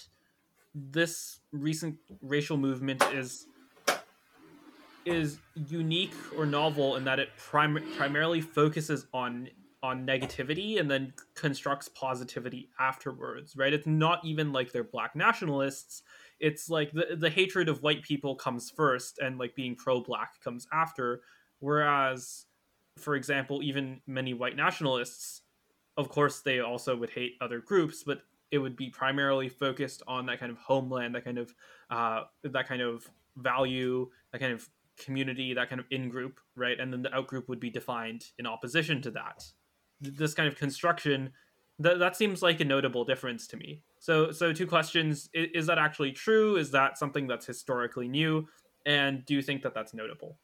this recent racial movement is is unique or novel in that it prim- primarily focuses on on negativity and then constructs positivity afterwards right it's not even like they're black nationalists it's like the, the hatred of white people comes first and like being pro-black comes after whereas for example even many white nationalists of course they also would hate other groups but it would be primarily focused on that kind of homeland, that kind of uh, that kind of value, that kind of community, that kind of in group, right? And then the out group would be defined in opposition to that. This kind of construction that that seems like a notable difference to me. So so two questions: is, is that actually true? Is that something that's historically new? And do you think that that's notable?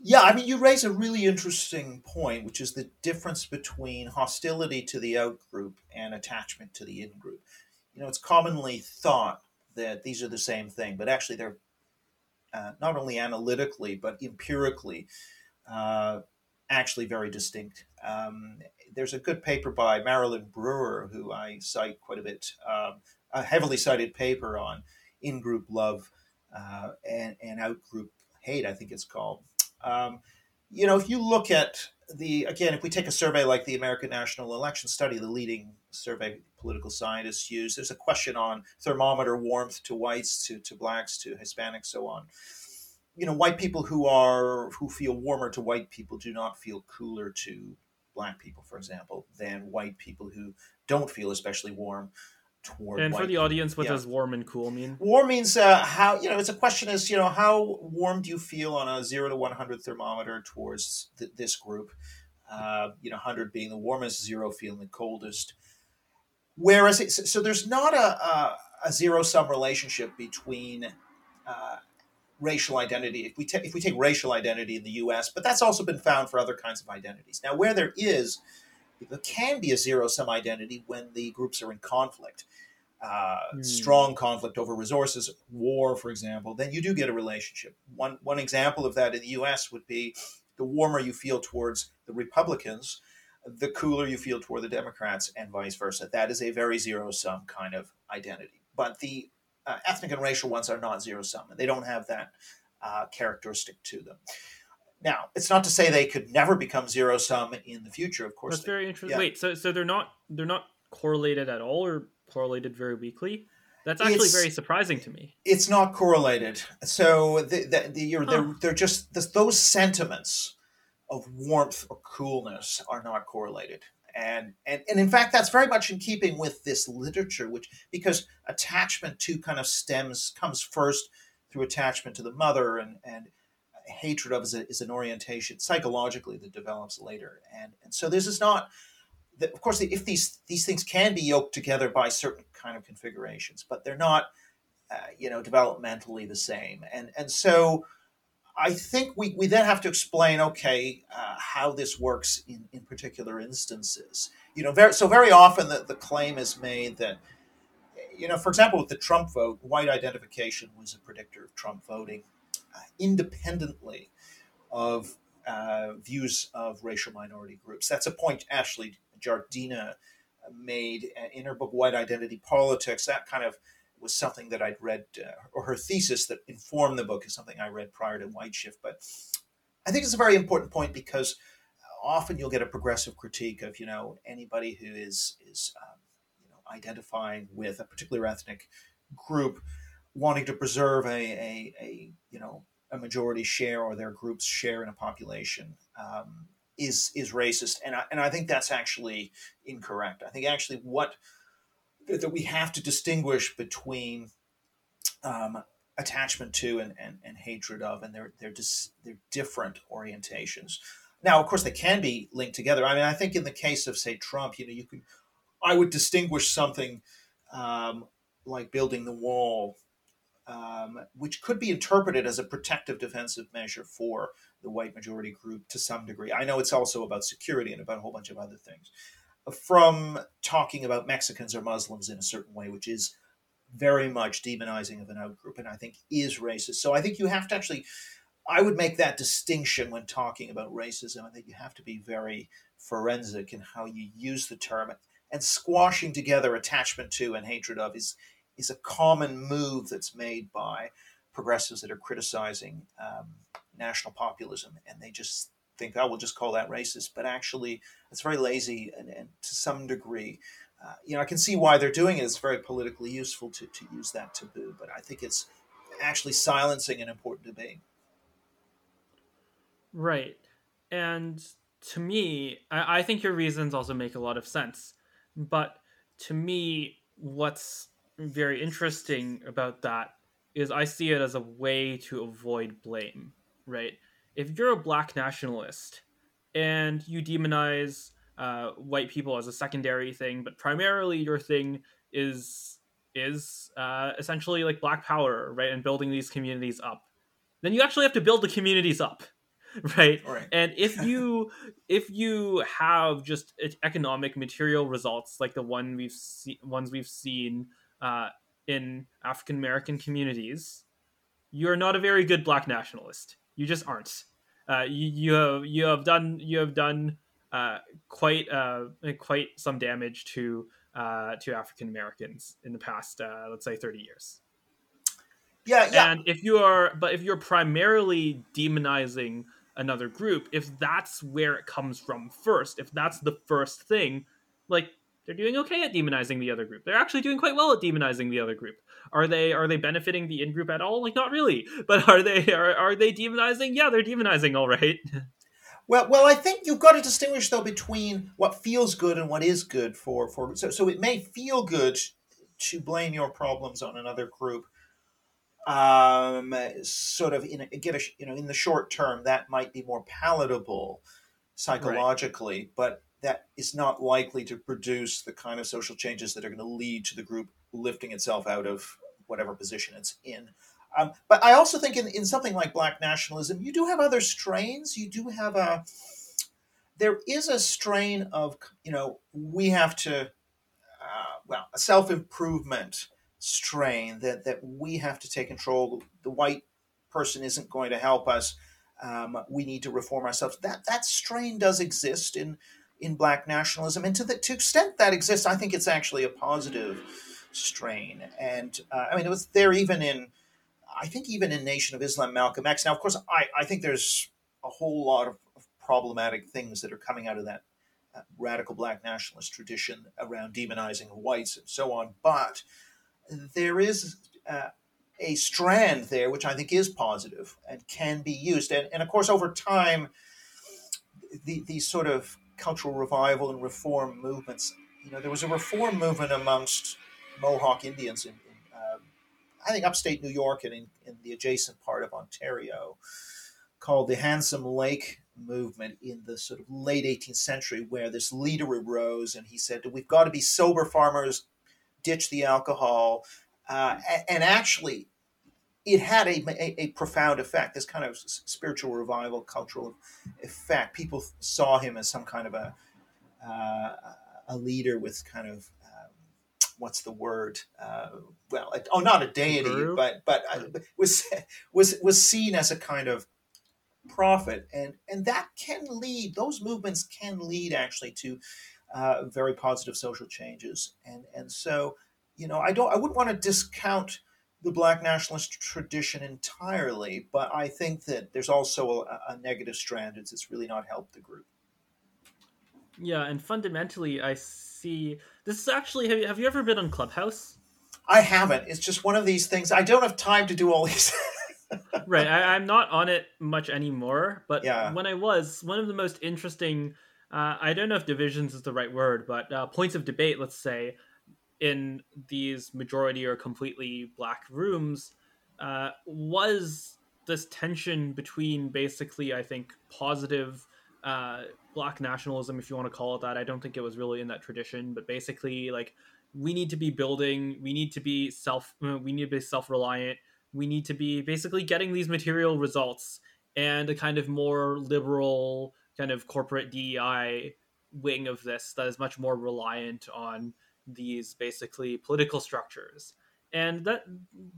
Yeah, I mean, you raise a really interesting point, which is the difference between hostility to the out group and attachment to the in group. You know, it's commonly thought that these are the same thing, but actually, they're uh, not only analytically but empirically uh, actually very distinct. Um, there's a good paper by Marilynn Brewer, who I cite quite a bit, um, a heavily cited paper on in group love uh, and, and out group hate, I think it's called. Um, you know, if you look at the again, if we take a survey like the American National Election Study, the leading survey political scientists use, there's a question on thermometer warmth to whites, to to blacks, to Hispanics, so on. You know, white people who are who feel warmer to white people do not feel cooler to black people, for example, than white people who don't feel especially warm toward and for the audience what yeah. does warm and cool mean? Warm means uh, how you know it's a question is you know how warm do you feel on a 0 to 100 thermometer towards th- this group? Uh, you know 100 being the warmest 0 feeling the coldest. Whereas it, so there's not a, a, a zero sum relationship between uh, racial identity if we, ta- if we take racial identity in the us but that's also been found for other kinds of identities. Now where there is there can be a zero sum identity when the groups are in conflict. Uh, mm. Strong conflict over resources, war, for example, then you do get a relationship. One one example of that in the U.S. would be the warmer you feel towards the Republicans, the cooler you feel toward the Democrats, and vice versa. That is a very zero sum kind of identity. But the uh, ethnic and racial ones are not zero sum, and they don't have that uh, characteristic to them. Now, it's not to say they could never become zero sum in the future. Of course, that's they, very interesting. Yeah. Wait, so so they're not they're not correlated at all, or correlated very weakly? That's actually it's, very surprising to me. It's not correlated. So the, the, the huh. they're they're just those sentiments of warmth or coolness are not correlated. And, and and in fact that's very much in keeping with this literature which because attachment to kind of stems comes first through attachment to the mother and and hatred of is, a, is an orientation psychologically that develops later. And, and so this is not, of course, if these, these things can be yoked together by certain kind of configurations, but they're not, uh, you know, developmentally the same. And, and so I think we, we then have to explain, okay, uh, how this works in, in particular instances. You know, very, so very often the, the claim is made that, you know, for example, with the Trump vote, white identification was a predictor of Trump voting independently of uh, views of racial minority groups. That's a point Ashley Jardina made in her book White Identity Politics. That kind of was something that I'd read, uh, or her thesis that informed the book is something I read prior to Whiteshift. But I think it's a very important point because often you'll get a progressive critique of you know anybody who is is um, you know identifying with a particular ethnic group wanting to preserve a, a, a you know a majority share or their group's share in a population um, is is racist, and I, and I think that's actually incorrect. I think actually what that we have to distinguish between um, attachment to and, and, and hatred of, and they're they're dis, they're different orientations. now, of course, they can be linked together. I mean, I think in the case of, say, Trump, you know, you could, I would distinguish something um, like building the wall, um, which could be interpreted as a protective defensive measure for the white majority group to some degree. I know it's also about security and about a whole bunch of other things. From talking about Mexicans or Muslims in a certain way, which is very much demonizing of an outgroup and I think is racist. So I think you have to actually I would make that distinction when talking about racism. I think you have to be very forensic in how you use the term. And squashing together attachment to and hatred of is is a common move that's made by progressives that are criticizing um, national populism, and they just think, "Oh, we'll just call that racist." But actually, it's very lazy, and, and to some degree, uh, you know, I can see why they're doing it. It's very politically useful to to use that taboo, but I think it's actually silencing an important debate. Right. And to me, I, I think your reasons also make a lot of sense. But to me, what's very interesting about that is I see it as a way to avoid blame, right? If you're a black nationalist and you demonize uh, white people as a secondary thing, but primarily your thing is is uh, essentially like black power, right, and building these communities up, then you actually have to build the communities up, right? right. And if you if you have just economic material results like the one we've seen ones we've seen uh, in African American communities, you're not a very good black nationalist. You just aren't. Uh, you, you have you have done you have done uh, quite uh, quite some damage to uh, to African Americans in the past, uh, let's say, thirty years. Yeah, yeah. And if you are, but if you're primarily demonizing another group, if that's where it comes from first, if that's the first thing, like they're doing okay at demonizing the other group. They're actually doing quite well at demonizing the other group. Are they are they benefiting the in group at all? Like not really. But are they are, are they demonizing? Yeah, they're demonizing all right. Well, well, I think you've got to distinguish though between what feels good and what is good for for so so it may feel good to blame your problems on another group. Um, sort of in a, get a you know in the short term that might be more palatable psychologically, right. but that is not likely to produce the kind of social changes that are going to lead to the group lifting itself out of whatever position it's in. Um, but I also think in, in something like black nationalism, you do have other strains. You do have a, there is a strain of, you know, we have to, uh, well, a self improvement strain that, that we have to take control. The white person isn't going to help us. Um, we need to reform ourselves. That that strain does exist in in black nationalism, and to the to extent that exists, I think it's actually a positive strain. And uh, I mean, it was there even in I think even in Nation of Islam, Malcolm X. Now, of course, I, I think there's a whole lot of, of problematic things that are coming out of that uh, radical black nationalist tradition around demonizing whites and so on. But there is uh, a strand there which I think is positive and can be used. And, and of course, over time, the, these sort of cultural revival and reform movements, you know, there was a reform movement amongst Mohawk Indians in, I think upstate New York and in, in the adjacent part of Ontario, called the Handsome Lake movement in the sort of late 18th century, where this leader arose and he said, We've got to be sober farmers, ditch the alcohol. Uh, and actually, it had a, a, a, profound effect, this kind of spiritual revival, cultural effect. People saw him as some kind of a, uh, a leader with kind of what's the word? Uh, well, oh, not a deity, Guru? but but uh, was was was seen as a kind of prophet, and and that can lead. Those movements can lead actually to uh, very positive social changes, and and so you know I don't I wouldn't want to discount the black nationalist tradition entirely, but I think that there's also a, a negative strand. It's, it's really not helped the group. Yeah, and fundamentally, I see. This is actually. Have you, have you ever been on Clubhouse? I haven't. It's just one of these things. I don't have time to do all these. right. I, am not on it much anymore, but yeah. when I was, one of the most interesting. Uh, I don't know if divisions is the right word, but uh, points of debate, let's say, in these majority or completely black rooms, uh, was this tension between basically, I think, positive uh, black nationalism, if you want to call it that. I don't think it was really in that tradition, but basically, like we need to be building, we need to be self, we need to be self reliant, we need to be basically getting these material results and a kind of more liberal kind of corporate DEI wing of this that is much more reliant on these basically political structures. And that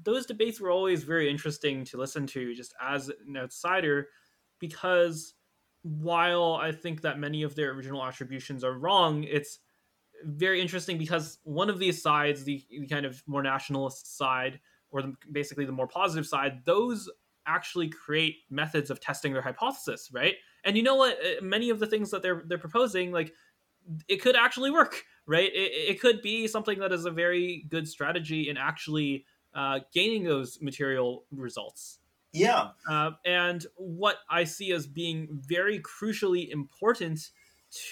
those debates were always very interesting to listen to just as an outsider because while i think that many of their original attributions are wrong it's very interesting because one of these sides the, the kind of more nationalist side or the, basically the more positive side those actually create methods of testing their hypothesis right? And you know what? Uh, many of the things that they're they're proposing like it could actually work right? It, it could be something that is a very good strategy in actually uh, gaining those material results. Yeah. Uh, and what I see as being very crucially important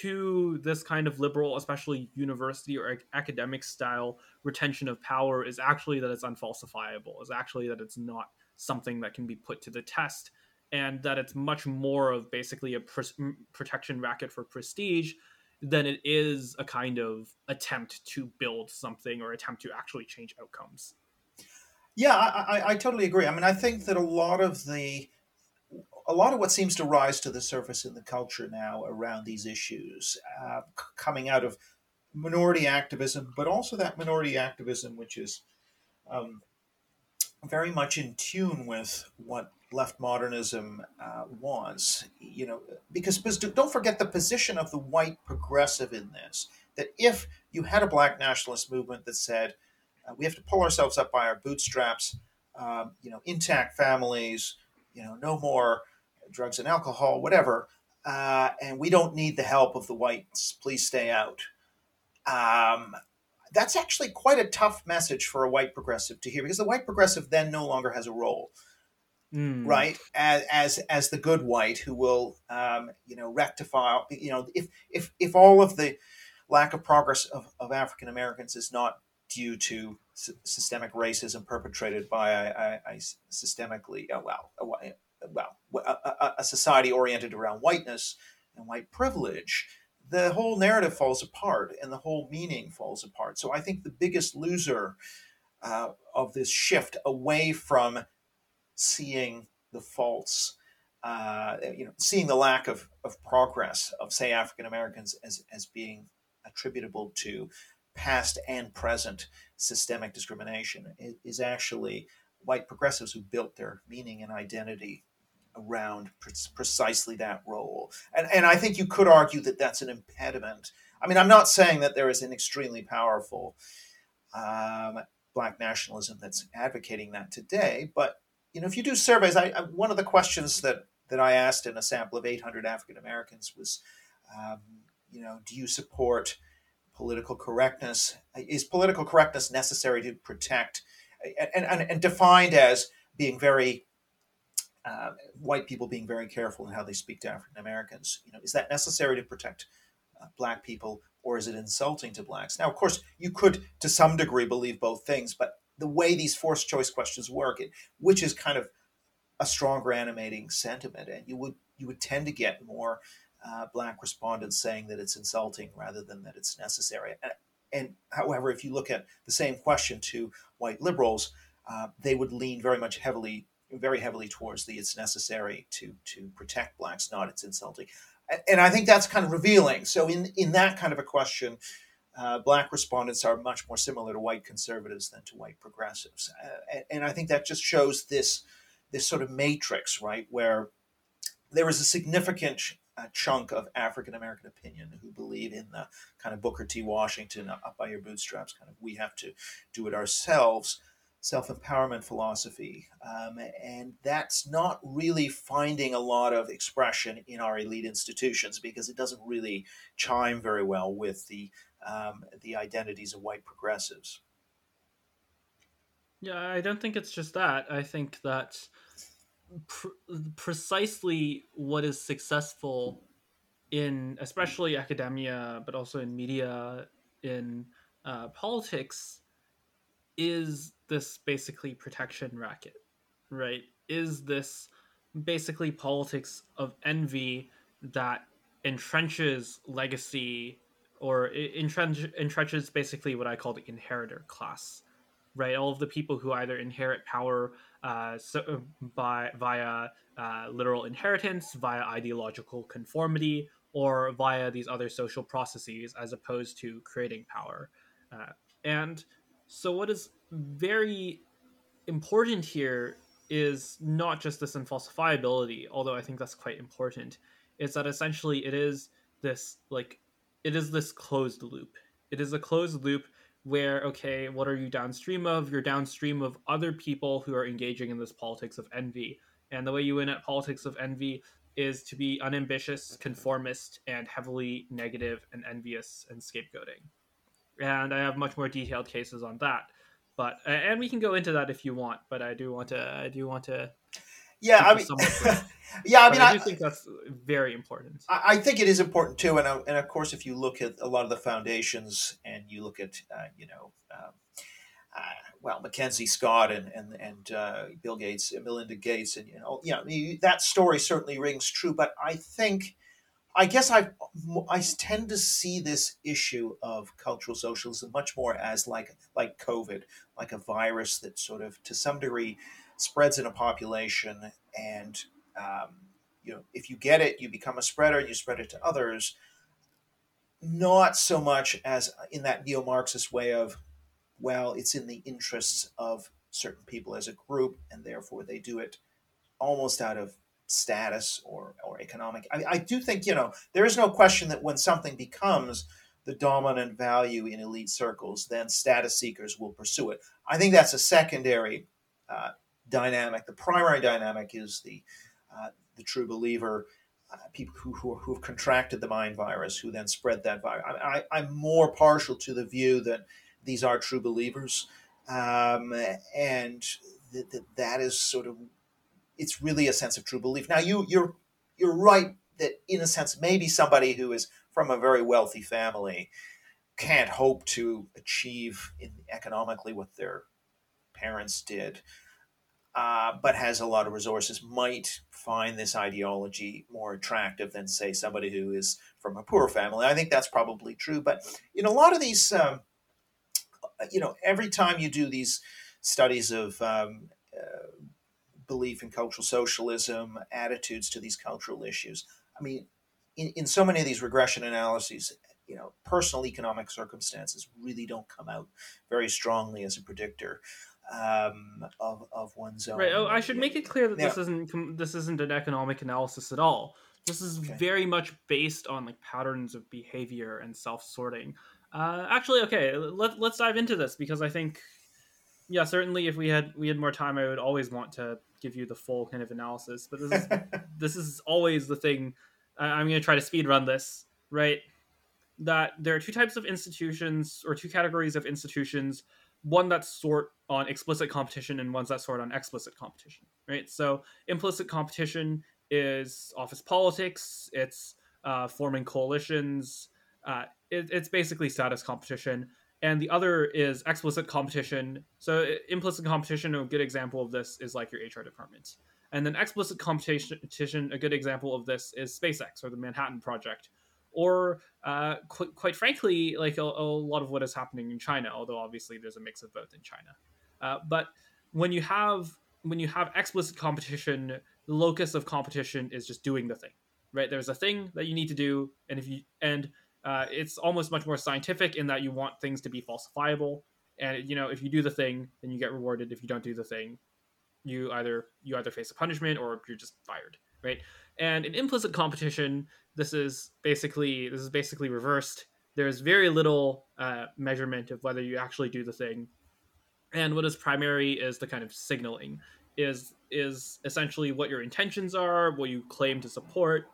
to this kind of liberal, especially university or academic style retention of power is actually that it's unfalsifiable, is actually that it's not something that can be put to the test, and that it's much more of basically a pr- protection racket for prestige than it is a kind of attempt to build something or attempt to actually change outcomes. Yeah, I, I, I, totally agree. I mean, I think that a lot of the a lot of what seems to rise to the surface in the culture now around these issues, uh, c- coming out of minority activism, but also that minority activism which is um, very much in tune with what left modernism uh, was, you know, because don't forget the position of the white progressive in this. That if you had a black nationalist movement that said uh, we have to pull ourselves up by our bootstraps, um, you know, intact families, you know, no more drugs and alcohol, whatever, uh, and we don't need the help of the whites. Please stay out. Um, that's actually quite a tough message for a white progressive to hear because the white progressive then no longer has a role mm. right? As, as as the good white who will, um, you know, rectify. You know, if if if all of the lack of progress of, of African Americans is not due to s- systemic racism perpetrated by a, a, a systemically uh, well a, well a, a society oriented around whiteness and white privilege the whole narrative falls apart and the whole meaning falls apart so i think the biggest loser uh, of this shift away from seeing the faults, uh, you know, seeing the lack of, of progress of, say, African Americans as, as being attributable to past and present systemic discrimination is actually white progressives who built their meaning and identity around pre- precisely that role. And, and I think you could argue that that's an impediment. I mean, I'm not saying that there is an extremely powerful um, black nationalism that's advocating that today, but you know, if you do surveys, I, I, one of the questions that that I asked in a sample of 800 African Americans was, um, you know, do you support political correctness? Is political correctness necessary to protect and, and, and defined as being very uh, white people being very careful in how they speak to African Americans? You know, is that necessary to protect uh, black people, or is it insulting to blacks? Now, of course, you could to some degree believe both things, but the way these forced choice questions work, it, which is kind of a stronger animating sentiment, and you would you would tend to get more uh, black respondents saying that it's insulting rather than that it's necessary. And, and however, if you look at the same question to white liberals, uh, they would lean very much heavily, very heavily towards the it's necessary to to protect blacks, not it's insulting. And I think that's kind of revealing. So in in that kind of a question, uh, black respondents are much more similar to white conservatives than to white progressives, uh, and, I think that just shows this this sort of matrix, right, where there is a significant uh, chunk of African American opinion who believe in the kind of Booker T. Washington up by your bootstraps, kind of we have to do it ourselves, self empowerment philosophy, um, and that's not really finding a lot of expression in our elite institutions because it doesn't really chime very well with the um, the identities of white progressives. Yeah, I don't think it's just that. I think that pr- precisely what is successful in, especially academia, but also in media, in uh, politics, is this basically protection racket, right? Is this basically politics of envy that entrenches legacy or entrench, entrenches basically what I call the inheritor class, right? All of the people who either inherit power uh, so, by via uh, literal inheritance, via ideological conformity, or via these other social processes, as opposed to creating power. Uh, and so, what is very important here is not just this infalsifiability, although I think that's quite important. Is that essentially it is this like it is this closed loop. It is a closed loop where okay, what are you downstream of? You're downstream of other people who are engaging in this politics of envy. And the way you win at politics of envy is to be unambitious, conformist, and heavily negative and envious and scapegoating. And I have much more detailed cases on that. But and we can go into that if you want, but I do want to I do want to yeah, I mean, yeah, I mean, I, I, do think that's very important. I, I, think it is important too, and uh, and of course, if you look at a lot of the foundations and you look at uh, you know, um, uh, well, Mackenzie Scott and and and uh, Bill Gates, Melinda Gates, and you know, you know, that story certainly rings true. But I think, I guess I I tend to see this issue of cultural socialism much more as like like COVID, like a virus that sort of to some degree spreads in a population, and um, you know if you get it, you become a spreader, you spread it to others. Not so much as in that neo-Marxist way of, well, it's in the interests of certain people as a group, and therefore they do it almost out of status or, or economic. I, I do think, you know, there is no question that when something becomes the dominant value in elite circles, then status seekers will pursue it. I think that's a secondary uh, dynamic. The primary dynamic is the uh, the true believer, uh, people who, who, who have contracted the mind virus, who then spread that virus. I, am more partial to the view that these are true believers, um, and that, that that is sort of it's really a sense of true belief. Now you you're you're right that in a sense maybe somebody who is from a very wealthy family can't hope to achieve economically what their parents did uh, but has a lot of resources might find this ideology more attractive than say somebody who is from a poor family. I think that's probably true but in a lot of these um, you know every time you do these studies of um, uh, belief in cultural socialism attitudes to these cultural issues i mean in, in so many of these regression analyses you know personal economic circumstances really don't come out very strongly as a predictor um, of, of one's own. Right. Oh, I should make it clear that this isn't this isn't an economic analysis at all. This is okay. very much based on like patterns of behavior and self sorting. Uh, actually, okay, let, let's dive into this because I think, yeah, certainly if we had we had more time, I would always want to give you the full kind of analysis. But this is this is always the thing. I, I'm going to try to speed run this, right? That there are two types of institutions or two categories of institutions one that's sort on explicit competition and ones that sort on explicit competition, right? So implicit competition is office politics. It's uh, forming coalitions. Uh, it, it's basically status competition. And the other is explicit competition. So implicit competition, a good example of this is like your HR department. And then explicit competition, a good example of this is SpaceX or the Manhattan Project, or uh, qu- quite frankly, like a, a, lot of what is happening in China. Although obviously there's a mix of both in China. Uh, but when you have when you have explicit competition, the locus of competition is just doing the thing, right? There's a thing that you need to do, and if you and uh, it's almost much more scientific in that you want things to be falsifiable, and you know if you do the thing, then you get rewarded. If you don't do the thing, you either you either face a punishment or you're just fired, right? And in implicit competition, this is basically this is basically reversed. There's very little uh, measurement of whether you actually do the thing, and what is primary is the kind of signaling is is essentially what your intentions are, what you claim to support,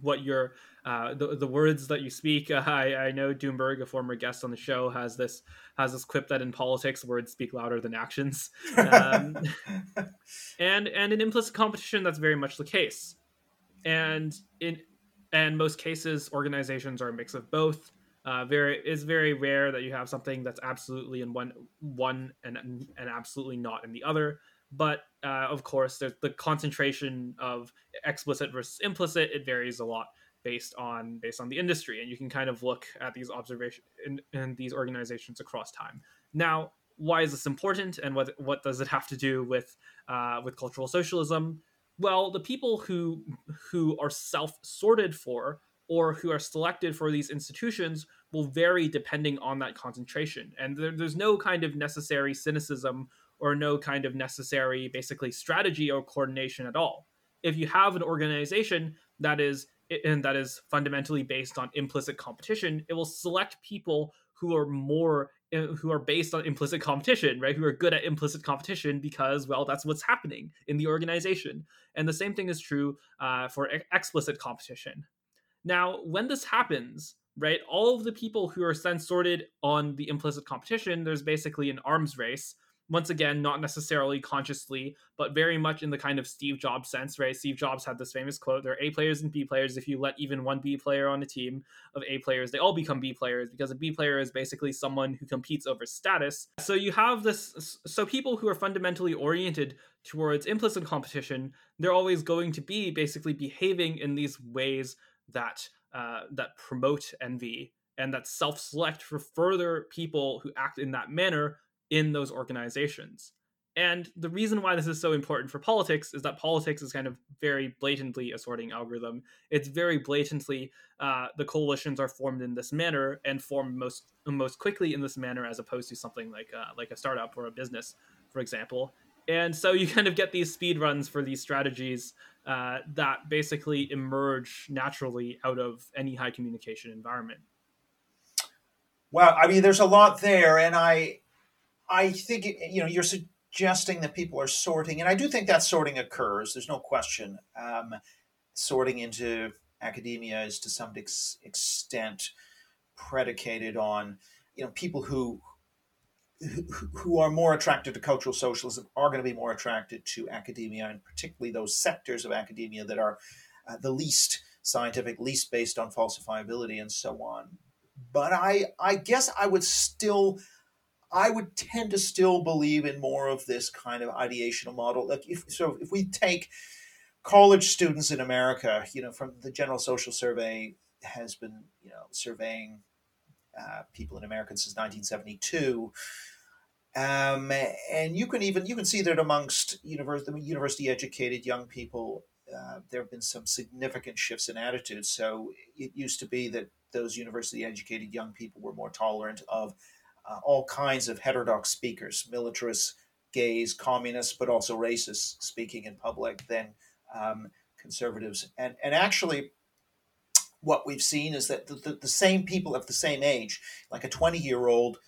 what your uh, the, the words that you speak. Uh, I, I know Doomberg, a former guest on the show, has this has this quip that in politics words speak louder than actions, um, and and in implicit competition that's very much the case, and in and most cases organizations are a mix of both. Uh, very it's very rare that you have something that's absolutely in one one and and absolutely not in the other. But uh, of course there's the concentration of explicit versus implicit it varies a lot based on based on the industry. And you can kind of look at these observations in, in these organizations across time. Now why is this important and what what does it have to do with uh, with cultural socialism well the people who who are self sorted for or who are selected for these institutions will vary depending on that concentration. And there, there's no kind of necessary cynicism or no kind of necessary basically strategy or coordination at all. If you have an organization that is and that is fundamentally based on implicit competition it will select people who are more who are based on implicit competition right? Who are good at implicit competition because well that's what's happening in the organization. And the same thing is true uh, for explicit competition. Now when this happens right all of the people who are then sorted on the implicit competition there's basically an arms race once again, not necessarily consciously, but very much in the kind of Steve Jobs sense, right? Steve Jobs had this famous quote there are A players and B players. If you let even one B player on a team of A players, they all become B players because a B player is basically someone who competes over status. So you have this, so people who are fundamentally oriented towards implicit competition, they're always going to be basically behaving in these ways that uh, that promote envy and that self-select for further people who act in that manner in those organizations. And the reason why this is so important for politics is that politics is kind of very blatantly a sorting algorithm. It's very blatantly uh, the coalitions are formed in this manner and formed most most quickly in this manner, as opposed to something like uh, like a startup or a business, for example. And so you kind of get these speed runs for these strategies uh, that basically emerge naturally out of any high communication environment. Well, I mean, there's a lot there, and I I think you know you're suggesting that people are sorting, and I do think that sorting occurs. There's no question. Um, sorting into academia is to some ex- extent predicated on you know people who who are more attracted to cultural socialism are going to be more attracted to academia, and particularly those sectors of academia that are uh, the least scientific, least based on falsifiability, and so on. But I, I guess I would still I would tend to still believe in more of this kind of ideational model. Like if so, if we take college students in America, you know, from the General Social Survey has been, you know, surveying uh, people in America since 1972. Um, and you can even you can see that amongst university university educated young people, uh, there have been some significant shifts in attitudes. So it used to be that those university educated young people were more tolerant of uh, all kinds of heterodox speakers, militarists, gays, communists, but also racists speaking in public then um, conservatives. And, and actually, what we've seen is that the, the, the same people of the same age, like a 20 year old,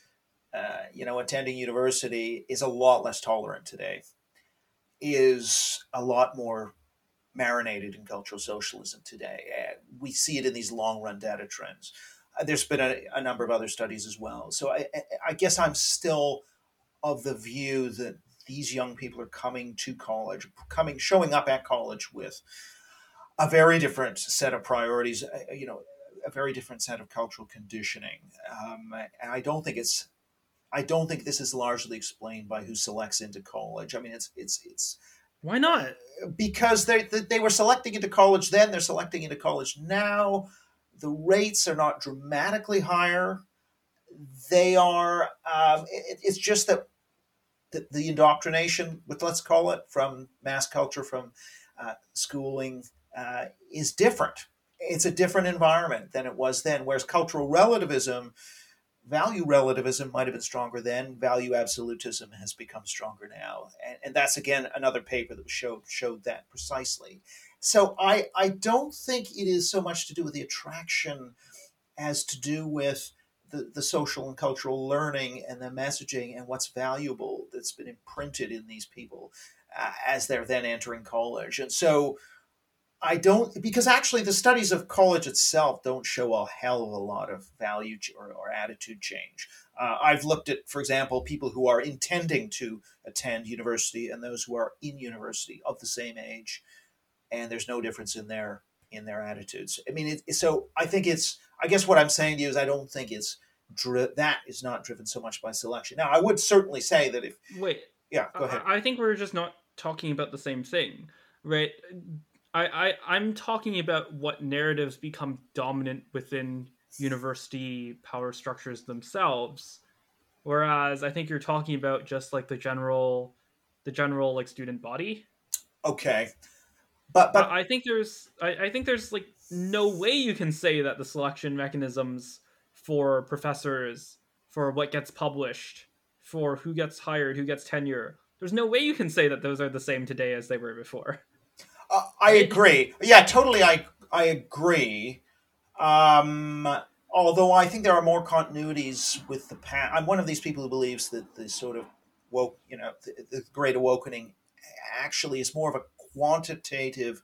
uh, you know, attending university, is a lot less tolerant today, is a lot more marinated in cultural socialism today. We see it in these long run data trends. There's been a, a, number of other studies as well. So I, I guess I'm still of the view that these young people are coming to college, coming, showing up at college with a very different set of priorities. Uh, you know, a very different set of cultural conditioning. Um, and I don't think it's, I don't think this is largely explained by who selects into college. I mean, it's it's it's. Why not? Because they they were selecting into college then. They're selecting into college now the rates are not dramatically higher. They are. Um, it, it's just that the, the, indoctrination, let's call it, from mass culture, from uh, schooling, uh, is different. It's a different environment than it was then. Whereas cultural relativism, value relativism might have been stronger then. Value absolutism has become stronger now, and, and that's again another paper that showed showed that precisely. So I I don't think it is so much to do with the attraction as to do with the, the social and cultural learning and the messaging and what's valuable that's been imprinted in these people uh, as they're then entering college. And so I don't, because actually the studies of college itself don't show a hell of a lot of value or, or attitude change. Uh, I've looked at, for example, people who are intending to attend university and those who are in university of the same age and there's no difference in their in their attitudes. I mean, it, so I think it's. I guess what I'm saying to you is I don't think it's dri- that is not driven so much by selection. Now, I would certainly say that if wait, yeah, go ahead. I, I think we're just not talking about the same thing, right? I, I I'm talking about what narratives become dominant within university power structures themselves, whereas I think you're talking about just like the general, the general like student body. Okay, but but I think there's I, I think there's like no way you can say that the selection mechanisms for professors for what gets published for who gets hired who gets tenure there's no way you can say that those are the same today as they were before. Uh, i agree. Yeah totally i i agree. Um although i think there are more continuities with the past i'm one of these people who believes that the sort of woke you know the, the great awakening actually is more of a quantitative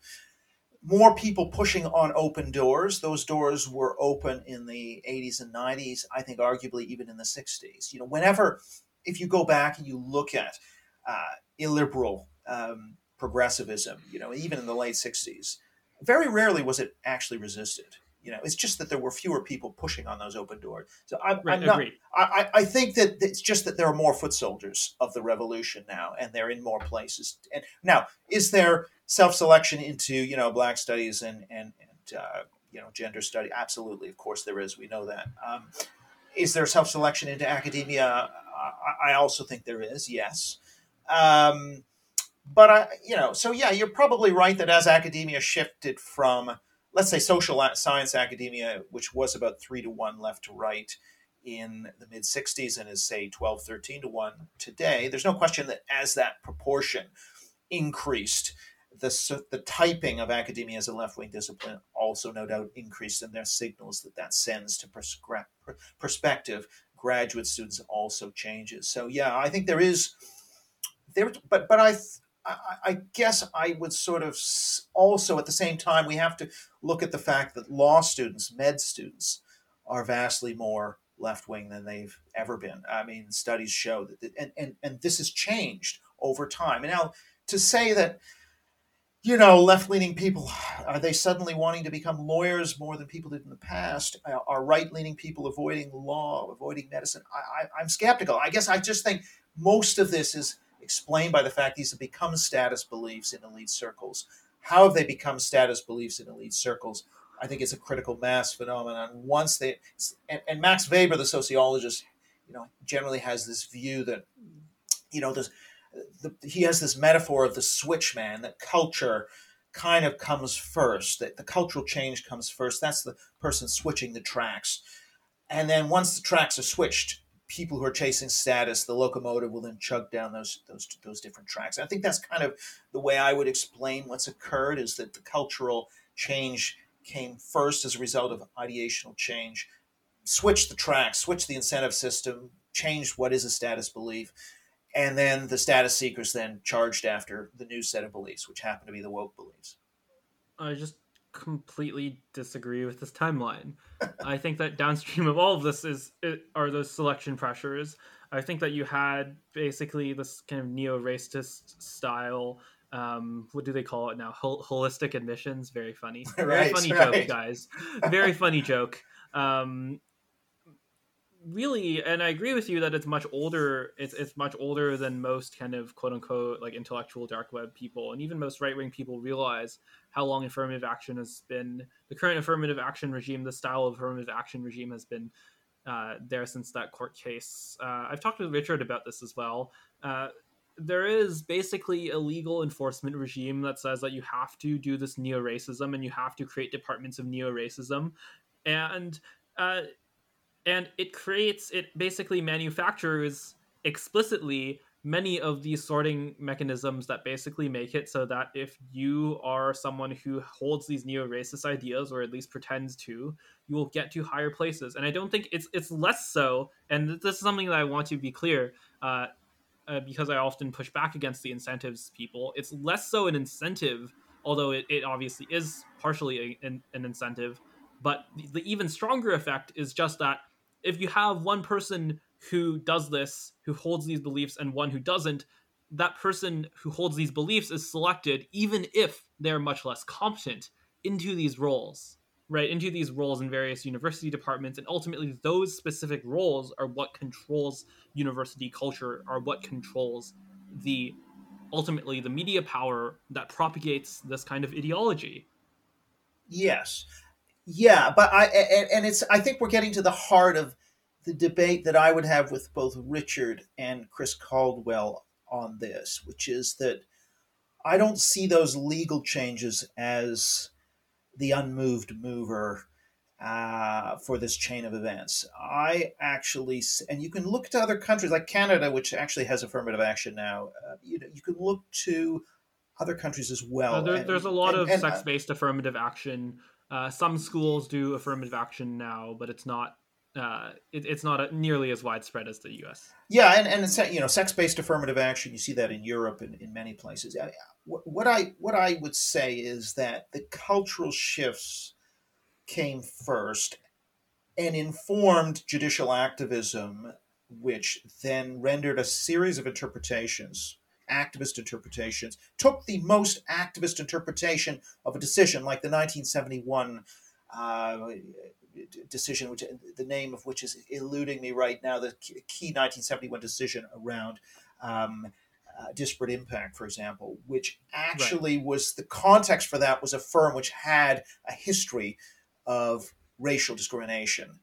more people pushing on open doors. Those doors were open in the 80s and 90s, I think arguably even in the 60s. You know, whenever, if you go back and you look at uh, illiberal um, progressivism, you know, even in the late 60s, very rarely was it actually resisted. You know, it's just that there were fewer people pushing on those open doors. So I'm, right, I'm not. I, I think that it's just that there are more foot soldiers of the revolution now, and they're in more places. And now, is there self-selection into you know black studies and and, and uh, you know gender study absolutely of course there is we know that um, is there self-selection into academia I, I, also think there is yes um, but i you know so yeah you're probably right that as academia shifted from let's say social science academia which was about three to one left to right in the mid 60s and is say 12 13 to 1 today there's no question that as that proportion increased the, the typing of academia as a left wing discipline also, no doubt, increased in their signals that that sends to prescri- perspective graduate students also changes. So yeah, I think there is there, but but I. I, I guess I would sort of also at the same time we have to look at the fact that law students, med students, are vastly more left wing than they've ever been. I mean, studies show that, and, and, and this has changed over time. And now to say that you know, left leaning people, are they suddenly wanting to become lawyers more than people did in the past? Are right leaning people avoiding law, avoiding medicine? I, I, am skeptical. I guess I just think most of this is explained by the fact these have become status beliefs in elite circles. How have they become status beliefs in elite circles? I think it's a critical mass phenomenon. Once they, and, and Max Weber, the sociologist, you know, generally has this view that, you know, there's the, he has this metaphor of the switch man that culture kind of comes first that the cultural change comes first that's the person switching the tracks and then once the tracks are switched people who are chasing status the locomotive will then chug down those those those different tracks i think that's kind of the way i would explain what's occurred is that the cultural change came first as a result of ideational change switched the tracks switched the incentive system changed what is a status belief and then the status seekers then charged after the new set of beliefs, which happen to be the woke beliefs. I just completely disagree with this timeline. I think that downstream of all of this is are those selection pressures. I think that you had basically this kind of neo-racist style. Um, what do they call it now? Hol- holistic admissions. Very funny. Very right, funny right. joke, guys. Very funny joke. Um, really and i agree with you that it's much older it's, it's much older than most kind of quote unquote like intellectual dark web people and even most right-wing people realize how long affirmative action has been the current affirmative action regime the style of affirmative action regime has been uh, there since that court case. Uh, i've talked with richard about this as well. Uh, there is basically a legal enforcement regime that says that you have to do this neo-racism and you have to create departments of neo-racism and uh, and it creates it basically manufactures explicitly many of these sorting mechanisms that basically make it so that if you are someone who holds these neo-racist ideas or at least pretends to you will get to higher places. And i don't think it's it's less so and this is something that i want to be clear uh, uh, because i often push back against the incentives people. It's less so an incentive although it, it obviously is partially a, an, an incentive but the, the even stronger effect is just that if you have one person who does this, who holds these beliefs, and one who doesn't, that person who holds these beliefs is selected, even if they're much less competent, into these roles, right? Into these roles in various university departments. And ultimately, those specific roles are what controls university culture, are what controls the ultimately the media power that propagates this kind of ideology. Yes, yeah, but I and, and it's I think we're getting to the heart of the debate that I would have with both Richard and Chris Caldwell on this, which is that I don't see those legal changes as the unmoved mover uh, for this chain of events. I actually, and you can look to other countries like Canada, which actually has affirmative action now. Uh, you know, you can look to other countries as well. Uh, there, and, there's a lot and, of sex-based affirmative action. Uh, some schools do affirmative action now, but it's not uh, it, it's not a, nearly as widespread as the U.S. Yeah, and and it's, you know, sex-based affirmative action. You see that in Europe and in many places. What I what I would say is that the cultural shifts came first and informed judicial activism, which then rendered a series of interpretations, activist interpretations, took the most activist interpretation of a decision, like the 1971 uh, decision, which the name of which is eluding me right now, the key 1971 decision around um, uh, disparate impact, for example, which actually right. was the context for that was a firm which had a history of racial discrimination.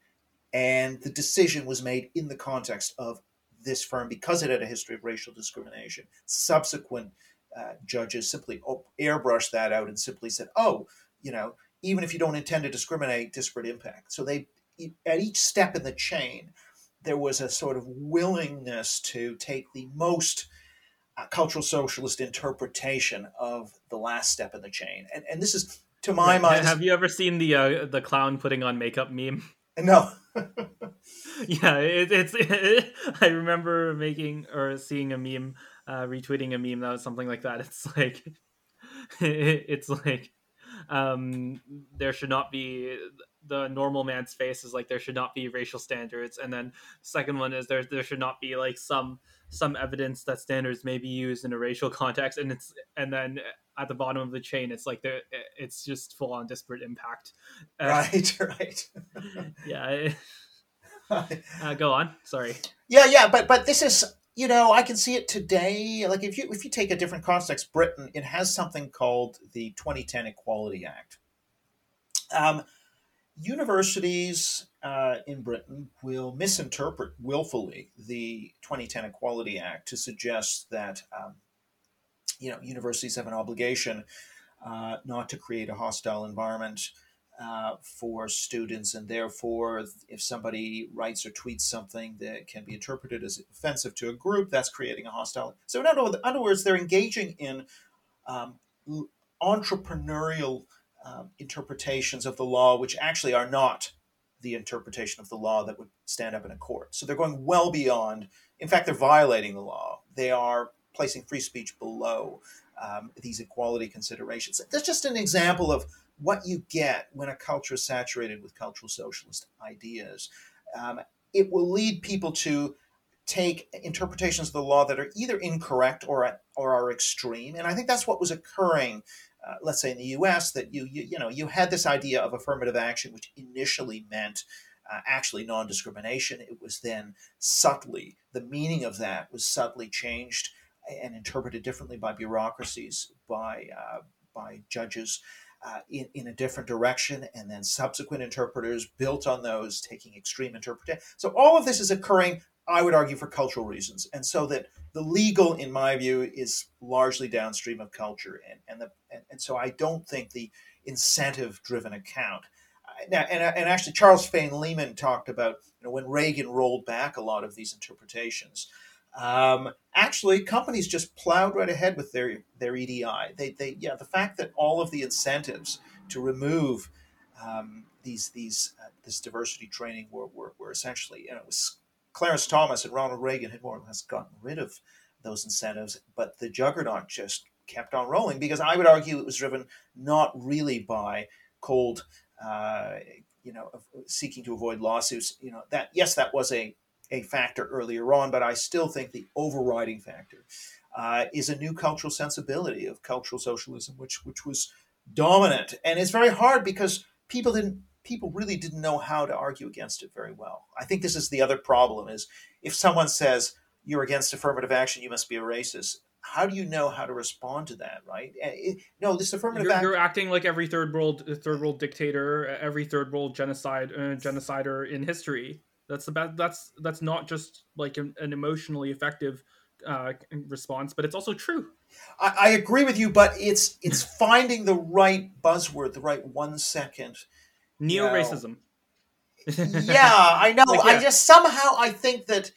And the decision was made in the context of this firm because it had a history of racial discrimination. Subsequent uh, judges simply airbrushed that out and simply said, oh, you know, even if you don't intend to discriminate, disparate impact. So they, at each step in the chain, there was a sort of willingness to take the most uh, cultural socialist interpretation of the last step in the chain, and and this is to my mind. Have you ever seen the uh, the clown putting on makeup meme? No. yeah, it, it's. It, I remember making or seeing a meme, uh, retweeting a meme that was something like that. It's like, it, it's like um, there should not be the normal man's face is like there should not be racial standards and then second one is there there should not be like some some evidence that standards may be used in a racial context and it's and then at the bottom of the chain it's like there it's just full on disparate impact uh, right right yeah uh, go on sorry yeah yeah but but this is you know, I can see it today. Like if you if you take a different context, Britain, it has something called the 2010 Equality Act. Um, universities uh, in Britain will misinterpret willfully the 2010 Equality Act to suggest that um, you know universities have an obligation uh, not to create a hostile environment uh, for students, and therefore, if somebody writes or tweets something that can be interpreted as offensive to a group, that's creating a hostile. So, in other, words, they're engaging in um, entrepreneurial um, interpretations of the law, which actually are not the interpretation of the law that would stand up in a court. So, they're going well beyond. In fact, they're violating the law. They are placing free speech below um, these equality considerations. That's just an example of what you get when a culture is saturated with cultural socialist ideas. Um, it will lead people to take interpretations of the law that are either incorrect or or are extreme, and I think that's what was occurring. Uh, let's say in the U.S., that you, you you know you had this idea of affirmative action, which initially meant uh, actually non-discrimination. It was then subtly the meaning of that was subtly changed and interpreted differently by bureaucracies, by uh, by judges uh, in, in a different direction, and then subsequent interpreters built on those taking extreme interpretation. So all of this is occurring, I would argue, for cultural reasons, and so that the legal, in my view, is largely downstream of culture, and and the and, and so I don't think the incentive-driven account. Uh, now, and, and actually, Charles Fain Lehman talked about you know when Reagan rolled back a lot of these interpretations. Um, actually, companies just plowed right ahead with their their EDI. They, they yeah, the fact that all of the incentives to remove um, these these uh, this diversity training were, were, were essentially you know it was Clarence Thomas and Ronald Reagan had more or less gotten rid of those incentives, but the juggernaut just kept on rolling because I would argue it was driven not really by cold, uh, you know, seeking to avoid lawsuits. You know that yes, that was a a factor earlier on, but I still think the overriding factor uh, is a new cultural sensibility of cultural socialism, which which was dominant, and it's very hard because people didn't people really didn't know how to argue against it very well. I think this is the other problem: is if someone says you're against affirmative action, you must be a racist. how do you know how to respond to that right it, no this affirmative you're, act you're, acting like every third world third world dictator every third world genocide uh, genocider in history that's the best that's that's not just like an, an emotionally effective uh, response but it's also true I, I, agree with you but it's it's finding the right buzzword the right one second neo-racism yeah i know. Like, yeah. i just somehow i think that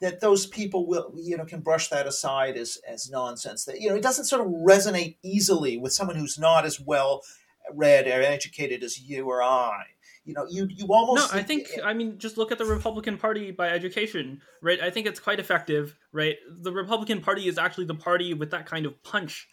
that those people will you know can brush that aside as as nonsense. That you know it doesn't sort of resonate easily with someone who's not as well read or educated as you or i. You know you you almost no i think i mean just look at the republican party by education right? I think it's quite effective right? The republican party is actually the party with that kind of punch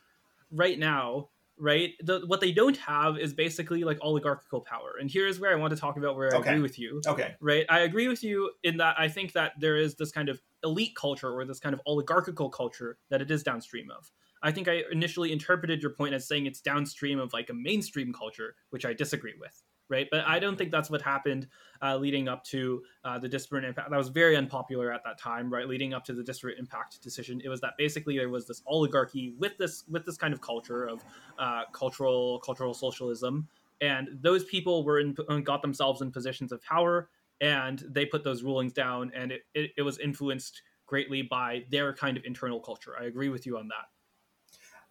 right now right? The, what they don't have is basically like oligarchical power. And here's where I want to talk about where I okay. agree with you. Okay. Right? I agree with you in that I think that there is this kind of elite culture or this kind of oligarchical culture that it is downstream of. I think I initially interpreted your point as saying it's downstream of like a mainstream culture, which I disagree with right? But I don't think that's what happened uh, leading up to uh, the disparate impact. That was very unpopular at that time, right? Leading up to the disparate impact decision, it was that basically there was this oligarchy with this with this kind of culture of uh, cultural cultural socialism, and those people were in, got themselves in positions of power, and they put those rulings down, and it, it, it was influenced greatly by their kind of internal culture. I agree with you on that.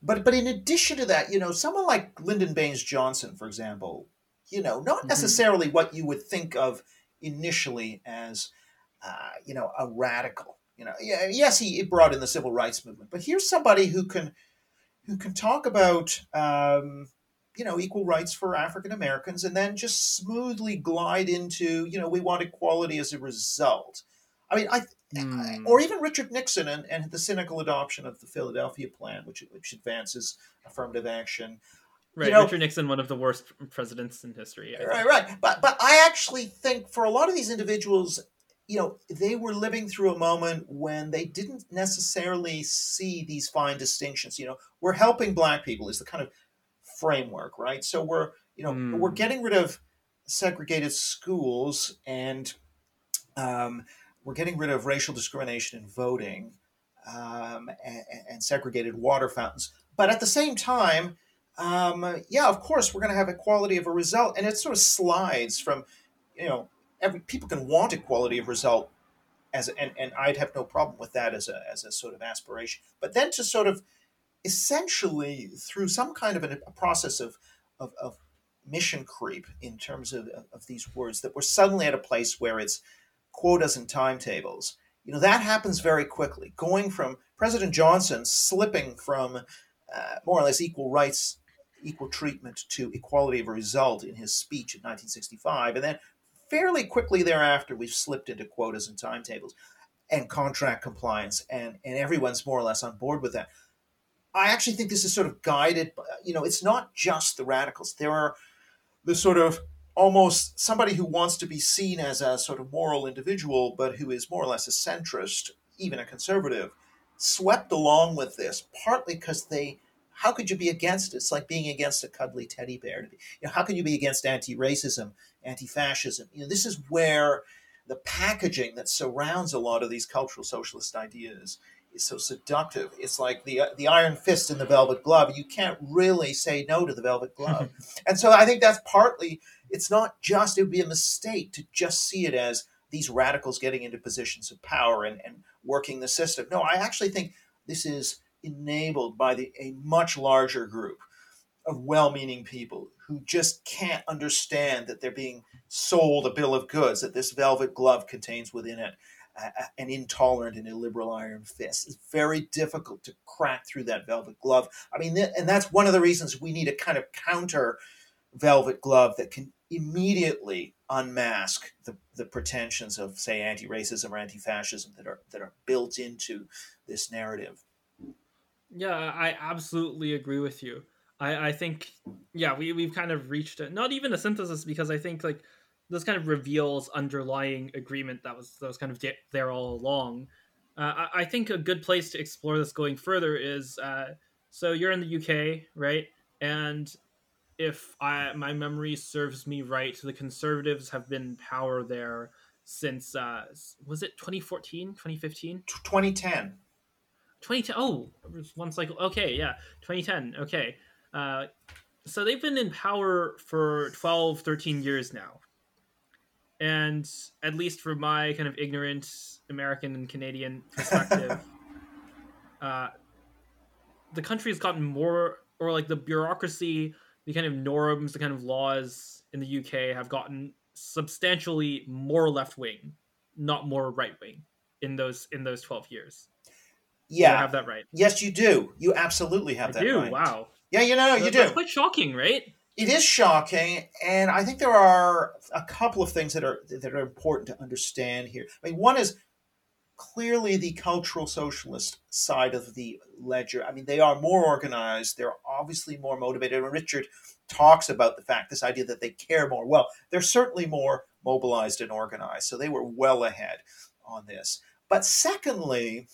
But but in addition to that, you know, someone like Lyndon Baines Johnson, for example, you know, not mm-hmm. necessarily mm-hmm. what you would think of initially as, uh, you know, a radical. You know, yeah, yes, he brought in the civil rights movement, but here's somebody who can, who can talk about, um, you know, equal rights for African Americans, and then just smoothly glide into, you know, we want equality as a result. I mean, I, mm. or even Richard Nixon and, and the cynical adoption of the Philadelphia Plan, which which advances affirmative action. Right, you know, Richard Nixon, one of the worst presidents in history. Right, right. But but I actually think for a lot of these individuals, you know, they were living through a moment when they didn't necessarily see these fine distinctions. You know, we're helping black people is the kind of framework, right? So we're you know mm. we're getting rid of segregated schools and um, we're getting rid of racial discrimination in voting um, and, and segregated water fountains. But at the same time, um, yeah, of course, we're going to have equality of a result, and it sort of slides from, you know, every people can want equality of result, as and and I'd have no problem with that as a as a sort of aspiration, but then to sort of essentially through some kind of a, a process of, of of mission creep in terms of of these words that we're suddenly at a place where it's quotas and timetables. You know that happens very quickly, going from President Johnson slipping from uh, more or less equal rights equal treatment to equality of result in his speech in 1965. And then fairly quickly thereafter, we've slipped into quotas and timetables and contract compliance, and, and everyone's more or less on board with that. I actually think this is sort of guided, by, you know, it's not just the radicals. There are the sort of almost somebody who wants to be seen as a sort of moral individual, but who is more or less a centrist, even a conservative, swept along with this, partly because they how could you be against it? It's like being against a cuddly teddy bear. You know, how can you be against anti-racism, anti-fascism? You know, this is where the packaging that surrounds a lot of these cultural socialist ideas is so seductive. It's like the uh, the iron fist in the velvet glove. You can't really say no to the velvet glove. and so I think that's partly. It's not just. It would be a mistake to just see it as these radicals getting into positions of power and, and working the system. No, I actually think this is enabled by the, a much larger group of well-meaning people who just can't understand that they're being sold a bill of goods that this velvet glove contains within it an intolerant and illiberal iron fist. It's very difficult to crack through that velvet glove. I mean, and that's one of the reasons we need a kind of counter velvet glove that can immediately unmask the, the pretensions of, say, anti-racism or anti-fascism that are that are built into this narrative. Yeah, I absolutely agree with you. I, I think yeah, we, we've kind of reached it. not even a synthesis because I think like this kind of reveals underlying agreement that was that was kind of there all along. Uh, I, I, think a good place to explore this going further is uh, so you're in the UK, right? And if I, my memory serves me right, the Conservatives have been in power there since uh, was it 2014, 2015, 2010. 2010. Oh, one cycle. Okay, yeah, 2010. Okay. Uh, so they've been in power for 12, 13 years now. And at least for my kind of ignorant American and Canadian perspective, uh, the country has gotten more, or like the bureaucracy, the kind of norms, the kind of laws in the UK have gotten substantially more left wing, not more right wing in those in those 12 years. Yeah, have that right. Yes, you do. You absolutely have I that do. right. Wow. Yeah, you know, you That's do. quite shocking, right? It is shocking, and I think there are a couple of things that are that are important to understand here. I mean, one is clearly the cultural socialist side of the ledger. I mean, they are more organized. They're obviously more motivated. And Richard talks about the fact, this idea that they care more. Well, they're certainly more mobilized and organized. So they were well ahead on this. But secondly,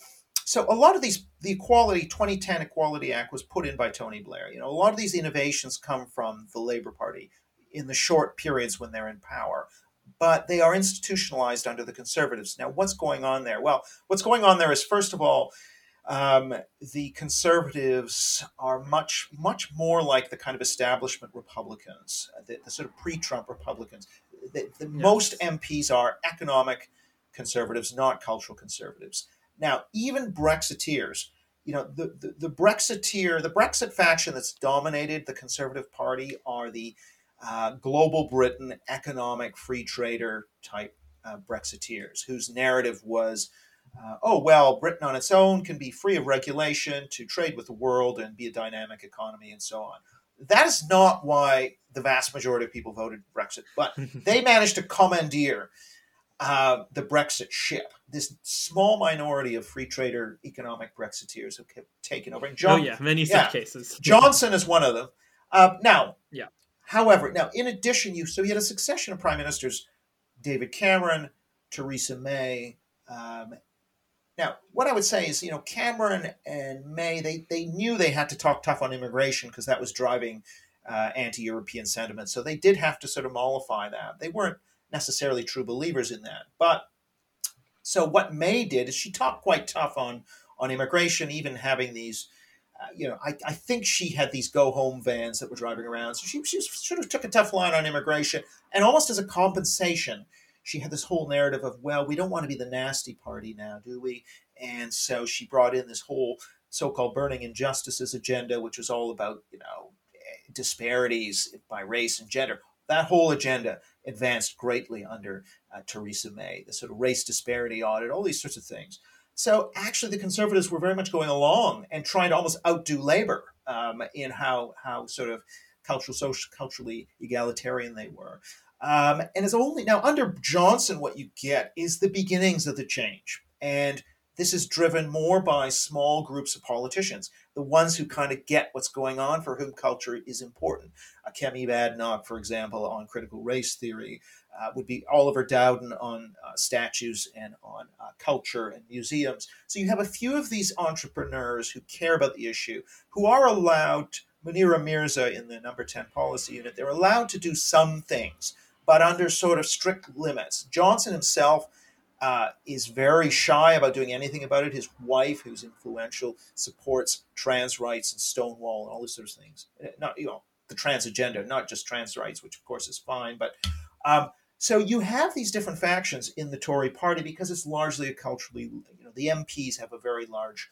so a lot of these, the Equality 2010 Equality Act was put in by Tony Blair. You know, a lot of these innovations come from the Labor Party in the short periods when they're in power but they are institutionalized under the conservatives. Now, what's going on there? Well, what's going on there is, first of all, um, the conservatives are much, much more like the kind of establishment Republicans, the, the sort of pre-Trump Republicans. The, the yes. Most MPs are economic conservatives, not cultural conservatives. Now, even Brexiteers, you know, the, the, the Brexiteer, the Brexit faction that's dominated the Conservative Party are the uh, global Britain economic free trader type uh, Brexiteers, whose narrative was, uh, oh, well, Britain on its own can be free of regulation to trade with the world and be a dynamic economy and so on. That is not why the vast majority of people voted Brexit, but they managed to commandeer uh, the Brexit ship. This small minority of free trader economic Brexiteers have taken over. And John, oh yeah, many yeah, such cases. Johnson is one of them. Uh, now, yeah. However, now in addition, you so you had a succession of prime ministers: David Cameron, Theresa May. Um, now, what I would say is, you know, Cameron and May, they they knew they had to talk tough on immigration because that was driving uh, anti-European sentiment. So they did have to sort of mollify that. They weren't necessarily true believers in that, but so what May did is she talked quite tough on on immigration, even having these uh, you know, I, I think she had these go home vans that were driving around. So she, she sort of took a tough line on immigration. And almost as a compensation, she had this whole narrative of, well, we don't want to be the nasty party now, do we? And so she brought in this whole so called burning injustices agenda, which was all about, you know, disparities by race and gender. That whole agenda advanced greatly under uh, Theresa May, the sort of race disparity audit, all these sorts of things. So actually, the conservatives were very much going along and trying to almost outdo Labor um, in how how sort of cultural, social, culturally egalitarian they were. Um, and it's only now under Johnson, what you get is the beginnings of the change, and this is driven more by small groups of politicians, the ones who kind of get what's going on, for whom culture is important. Uh, Kemi for example, on critical race theory, uh, would be Oliver Dowden on uh, statues and on uh, culture and museums. So you have a few of these entrepreneurs who care about the issue, who are allowed, Munira Mirza in the number 10 policy unit, they're allowed to do some things, but under sort of strict limits. Johnson himself uh, is very shy about doing anything about it. His wife, who's influential, supports trans rights and Stonewall and all these sorts of things. Uh, not, you know, the trans agenda, not just trans rights, which of course is fine, but um, so you have these different factions in the Tory party because it's largely a culturally, you know, the MPs have a very large,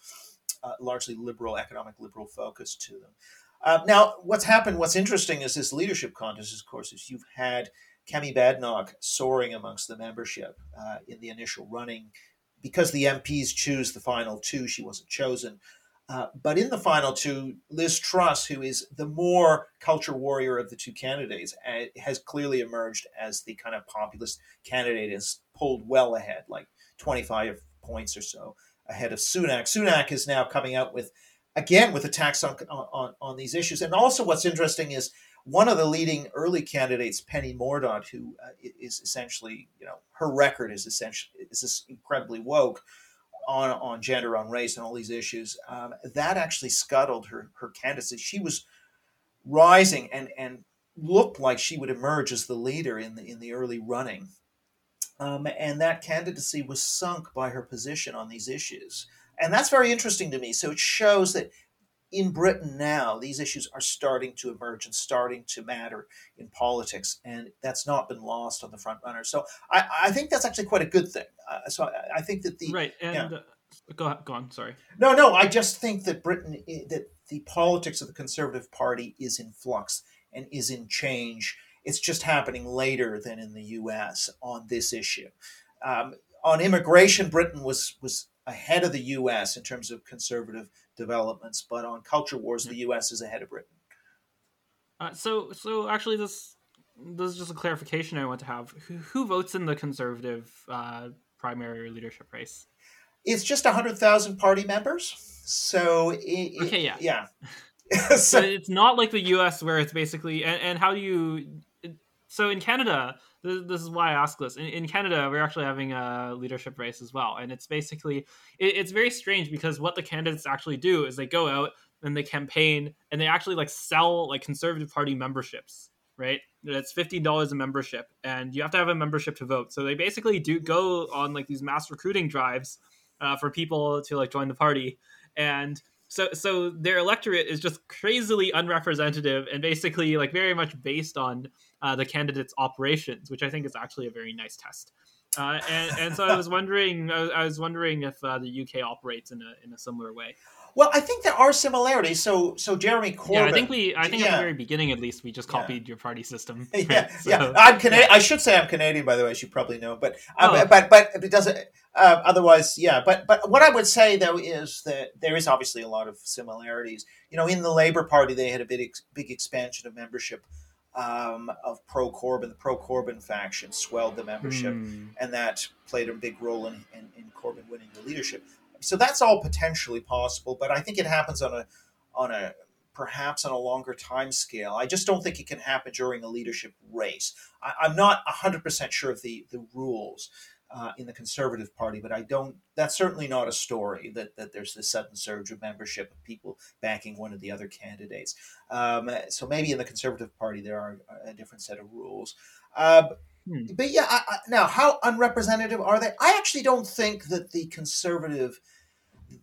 uh, largely liberal, economic liberal focus to them. Uh, now, what's happened, what's interesting is this leadership contest, of course, is you've had Kemi Badenoch soaring amongst the membership uh, in the initial running. Because the MPs choose the final two, she wasn't chosen. Uh, but in the final two, Liz Truss, who is the more culture warrior of the two candidates, uh, has clearly emerged as the kind of populist candidate, is pulled well ahead, like 25 points or so ahead of Sunak. Sunak is now coming out with, again, with attacks on, on, on these issues. And also, what's interesting is one of the leading early candidates, Penny Mordaunt, who uh, is essentially, you know, her record is essentially is incredibly woke on on gender, on race, and all these issues. Um, that actually scuttled her her candidacy. She was rising and and looked like she would emerge as the leader in the in the early running. Um, and that candidacy was sunk by her position on these issues. and that's very interesting to me. So it shows that in Britain now, these issues are starting to emerge and starting to matter in politics, and that's not been lost on the front runner. So I, I think that's actually quite a good thing. Uh, so I, I, think that the right and yeah. uh, go on, go on. Sorry. No, no. I just think that Britain that the politics of the Conservative Party is in flux and is in change. It's just happening later than in the U.S. on this issue. Um, on immigration, Britain was was ahead of the U.S. in terms of conservative developments, but on culture wars, the U.S. is ahead of Britain. Uh, so, so actually, this this is just a clarification I want to have. Who, who votes in the conservative uh, primary leadership race? It's just hundred thousand party members. So, it, okay, yeah, yeah. so it's not like the U.S. where it's basically and, and how do you? So in Canada, this, this is why I ask this. In, in, Canada, we're actually having a leadership race as well, and it's basically it, it's very strange because what the candidates actually do is they go out and they campaign and they actually like sell like Conservative Party memberships, right? It's fifteen dollars a membership, and you have to have a membership to vote. So they basically do go on like these mass recruiting drives uh, for people to like join the party, and so so their electorate is just crazily unrepresentative and basically like very much based on uh, the candidate's operations, which I think is actually a very nice test. Uh, and, and, so I was wondering, I was wondering if uh, the UK operates in a in a similar way. Well, I think there are similarities. So, so Jeremy Corbyn. Yeah, I think we. I think yeah. at the very beginning, at least, we just copied yeah. your party system. yeah, so, yeah. I'm Canadian. I should say I'm Canadian, by the way, as you probably know. But, um, oh. but, but it doesn't. Uh, otherwise, yeah. But, but what I would say though is that there is obviously a lot of similarities. You know, in the Labour Party, they had a big, big expansion of membership um, of pro Corbyn. The pro Corbyn faction swelled the membership, mm. and that played a big role in, in, in, Corbyn winning the leadership. So that's all potentially possible, but I think it happens on a on a perhaps on a longer time scale. I just don't think it can happen during a leadership race. I, am not 100% sure of the, the rules uh, in the Conservative Party, but I don't. That's certainly not a story that, that there's this sudden surge of membership of people backing one of the other candidates. Um, so maybe in the Conservative Party there are a different set of rules. Uh, hmm. But yeah, I, I, now how unrepresentative are they? I actually don't think that the Conservative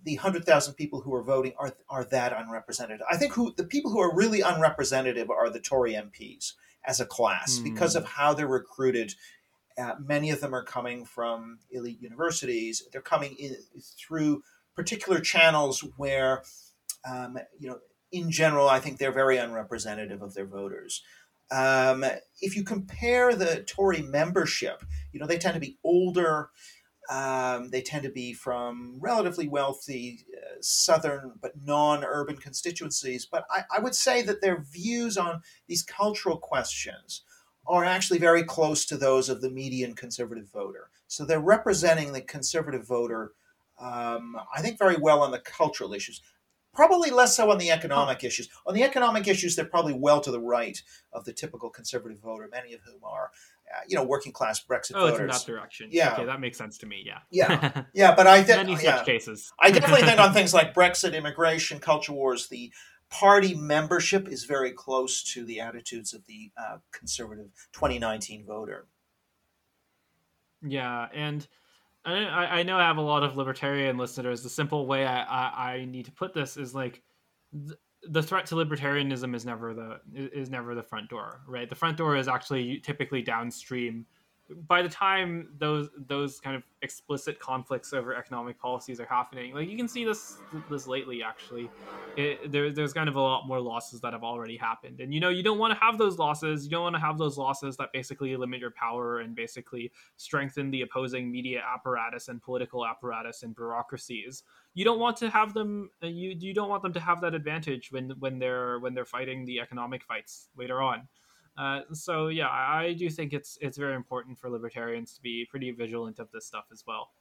the hundred thousand people who are voting are are that unrepresented. I think who the people who are really unrepresentative are the Tory MPs as a class mm. because of how they're recruited uh, many of them are coming from elite universities. They're coming in through particular channels where, um, you know, in general, I think they're very unrepresentative of their voters. Um, if you compare the Tory membership, you know, they tend to be older. Um, they tend to be from relatively wealthy uh, southern but non-urban constituencies. But I, I, would say that their views on these cultural questions are actually very close to those of the median conservative voter. So they're representing the conservative voter, um, I think, very well on the cultural issues. Probably less so on the economic issues. On the economic issues, they're probably well to the right of the typical conservative voter, many of whom are, uh, you know, working class Brexit oh, voters. Oh, it's in that direction. Yeah, okay, that makes sense to me. Yeah, yeah, yeah. But I think many yeah, such cases. I definitely think on things like Brexit, immigration, culture wars, the party membership is very close to the attitudes of the uh, conservative 2019 voter. Yeah, and I, I know I have a lot of libertarian listeners. The simple way I, I, I need to put this is like th- the threat to libertarianism is never the is never the front door, right? The front door is actually typically downstream by the time those those kind of explicit conflicts over economic policies are happening, like you can see this this lately. Actually, it, there, there's kind of a lot more losses that have already happened, and you know you don't want to have those losses. You don't want to have those losses that basically limit your power and basically strengthen the opposing media apparatus and political apparatus and bureaucracies. You don't want to have them. Uh, you you don't want them to have that advantage when when they're when they're fighting the economic fights later on. Uh, so yeah, I, do think it's it's very important for libertarians to be pretty vigilant of this stuff as well.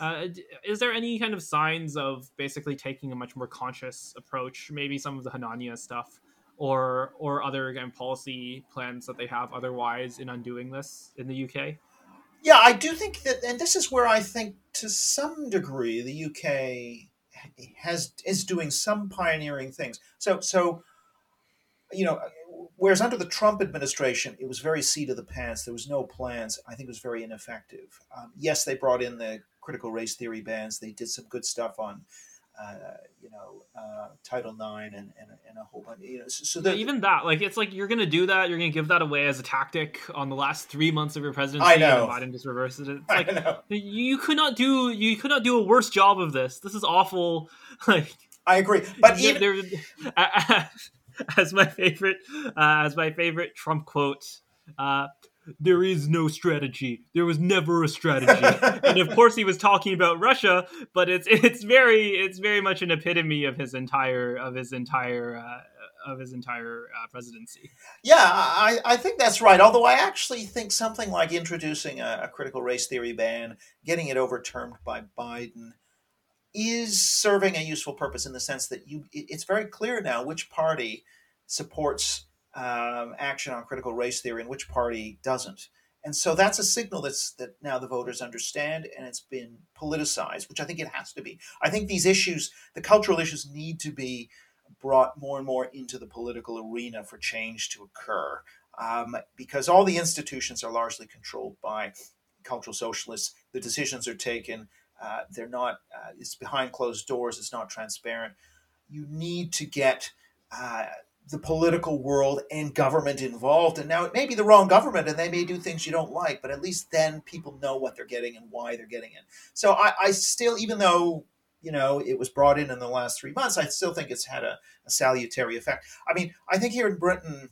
Uh, is there any kind of signs of basically taking a much more conscious approach? Maybe some of the Hanania stuff, or or other again policy plans that they have otherwise in undoing this in the UK. Yeah, I do think that, and this is where I think to some degree the UK has is doing some pioneering things. So so you know whereas under the Trump administration, it was very seat of the pants. There was no plans. I think it was very ineffective. Um, yes, they brought in the critical race theory bans. They did some good stuff on uh, you know, uh, Title IX and, and, and, a whole bunch. You know, so, so even that, like, it's like you're going to do that. You're going to give that away as a tactic on the last three months of your presidency. I know. And Biden just reverses it. It's like you could not do you could not do a worse job of this. This is awful. Like I agree, but even as my favorite, uh, as my favorite Trump quote. Uh, there is no strategy. There was never a strategy. and of course he was talking about Russia, but it's it's very it's very much an epitome of his entire of his entire uh, of his entire uh, presidency. Yeah, I, I think that's right. Although I actually think something like introducing a, a critical race theory ban, getting it overturned by Biden, is serving a useful purpose in the sense that you it's very clear now which party supports um, action on critical race theory and which party doesn't. And so that's a signal that's that now the voters understand and it's been politicized, which I think it has to be. I think these issues, the cultural issues, need to be brought more and more into the political arena for change to occur. Um, because all the institutions are largely controlled by cultural socialists. The decisions are taken. Uh, they're not. Uh, it's behind closed doors. It's not transparent. You need to get uh, the political world and government involved. And now it may be the wrong government and they may do things you don't like, but at least then people know what they're getting and why they're getting it. So I, I still, even though, you know, it was brought in in the last three months, I still think it's had a, a salutary effect. I mean, I think here in Britain,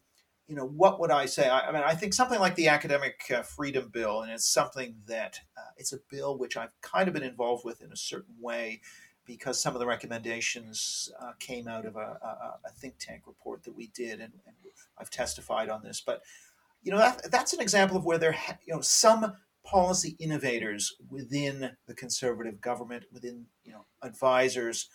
you know, what would I say? I, I mean, I think something like the Academic uh, Freedom Bill, and it's something that uh, it's a bill which I've kind of been involved with in a certain way because some of the recommendations uh, came out of a, a, a, think tank report that we did, and, and, I've testified on this. But you know, that, that's an example of where there, ha- you know, some policy innovators within the conservative government, within you know advisors,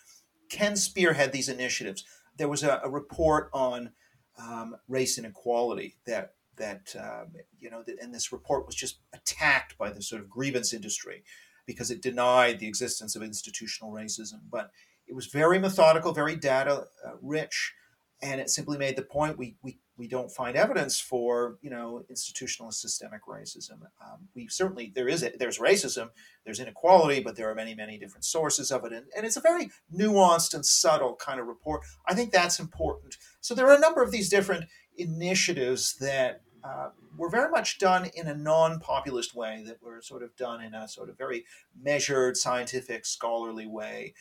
can spearhead these initiatives. There was a, a report on um, race inequality that that um, you know, and this report was just attacked by the sort of grievance industry because it denied the existence of institutional racism. But it was very methodical, very data uh, rich, and it simply made the point we, we, we don't find evidence for you know institutional systemic racism. Um, we certainly there is there's racism, there's inequality, but there are many many different sources of it, and, and it's a very nuanced and subtle kind of report. I think that's important. So there are a number of these different initiatives that uh, were very much done in a non-populist way that were sort of done in a sort of very measured scientific scholarly way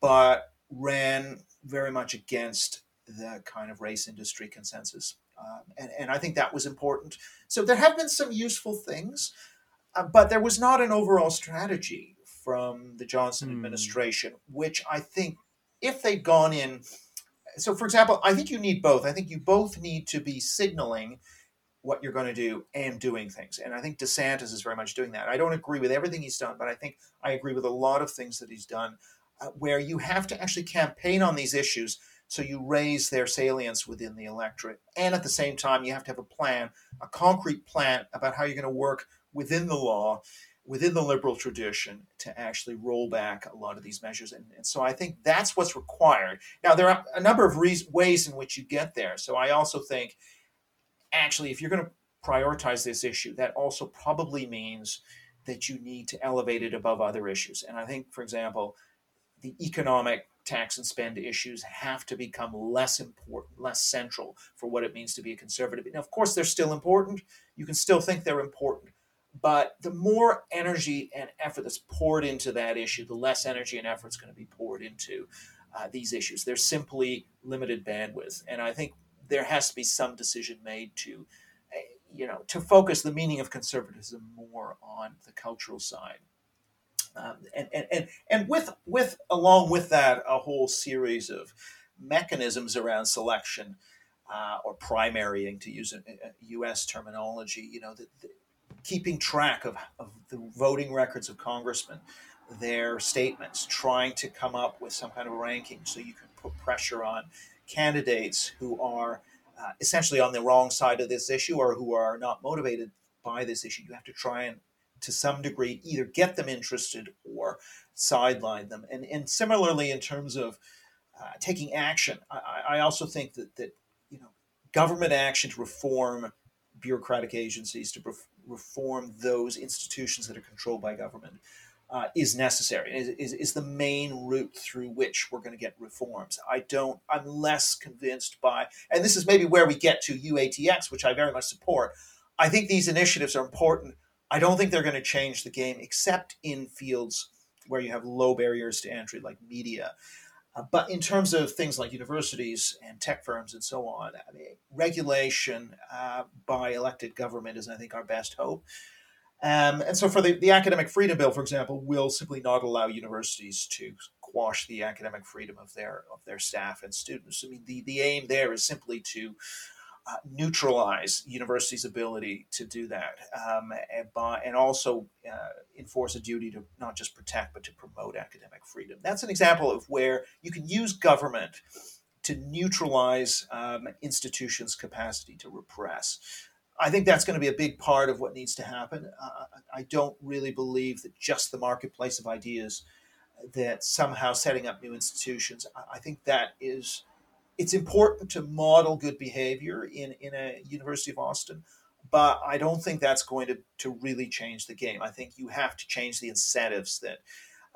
but ran very much against the kind of race industry consensus um, and, and i think that was important so there have been some useful things uh, but there was not an overall strategy from the johnson mm. administration which i think if they'd gone in so for example i think you need both i think you both need to be signaling what you're going to do and doing things. And I think DeSantis is very much doing that. I don't agree with everything he's done, but I think I agree with a lot of things that he's done uh, where you have to actually campaign on these issues so you raise their salience within the electorate. And at the same time, you have to have a plan, a concrete plan about how you're going to work within the law, within the liberal tradition to actually roll back a lot of these measures. And, and so I think that's what's required. Now, there are a number of re- ways in which you get there. So I also think actually, if you're going to prioritize this issue, that also probably means that you need to elevate it above other issues. And I think, for example, the economic tax and spend issues have to become less important, less central for what it means to be a conservative. Now, of course, they're still important. You can still think they're important. But the more energy and effort that's poured into that issue, the less energy and effort is going to be poured into uh, these issues. There's simply limited bandwidth. And I think there has to be some decision made to, eh, you know, to focus the meaning of conservatism more on the cultural side. Um, and, and, and, and with, with, along with that, a whole series of mechanisms around selection uh, or primarying, to use a, a U.S. terminology, you know, the, the, keeping track of, of the voting records of congressmen, their statements, trying to come up with some kind of ranking so you can put pressure on candidates who are uh, essentially on the wrong side of this issue or who are not motivated by this issue. You have to try and, to some degree, either get them interested or sideline them. And, and similarly, in terms of uh, taking action, I, I also think that, that you know government action to reform bureaucratic agencies, to re- reform those institutions that are controlled by government, uh, is necessary. Is, is, is the main route through which we're going to get reforms. I don't. I'm less convinced by, and this is maybe where we get to UATX, which I very much support. I think these initiatives are important. I don't think they're going to change the game, except in fields where you have low barriers to entry, like media. Uh, but in terms of things like universities and tech firms and so on, I mean, regulation uh, by elected government is, I think, our best hope. Um, and so, for the, the Academic Freedom Bill, for example, will simply not allow universities to quash the academic freedom of their of their staff and students. I mean, the, the aim there is simply to uh, neutralize universities' ability to do that, um, and, by, and also uh, enforce a duty to not just protect but to promote academic freedom. That's an example of where you can use government to neutralize um, institutions' capacity to repress. I think that's going to be a big part of what needs to happen. Uh, I don't really believe that just the marketplace of ideas, that somehow setting up new institutions, I think that is it's important to model good behavior in, in a University of Austin, but I don't think that's going to, to really change the game. I think you have to change the incentives that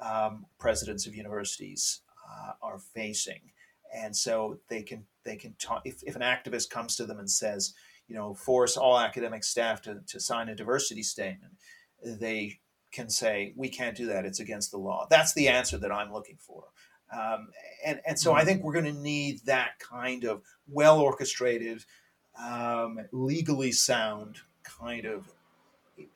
um, presidents of universities uh, are facing. And so they can they can talk if, if an activist comes to them and says, you know, force all academic staff to, to sign a diversity statement, they can say, we can't do that. It's against the law. That's the answer that I'm looking for. Um, and, and so I mm-hmm. think we're going to need that kind of well orchestrated, um, legally sound kind of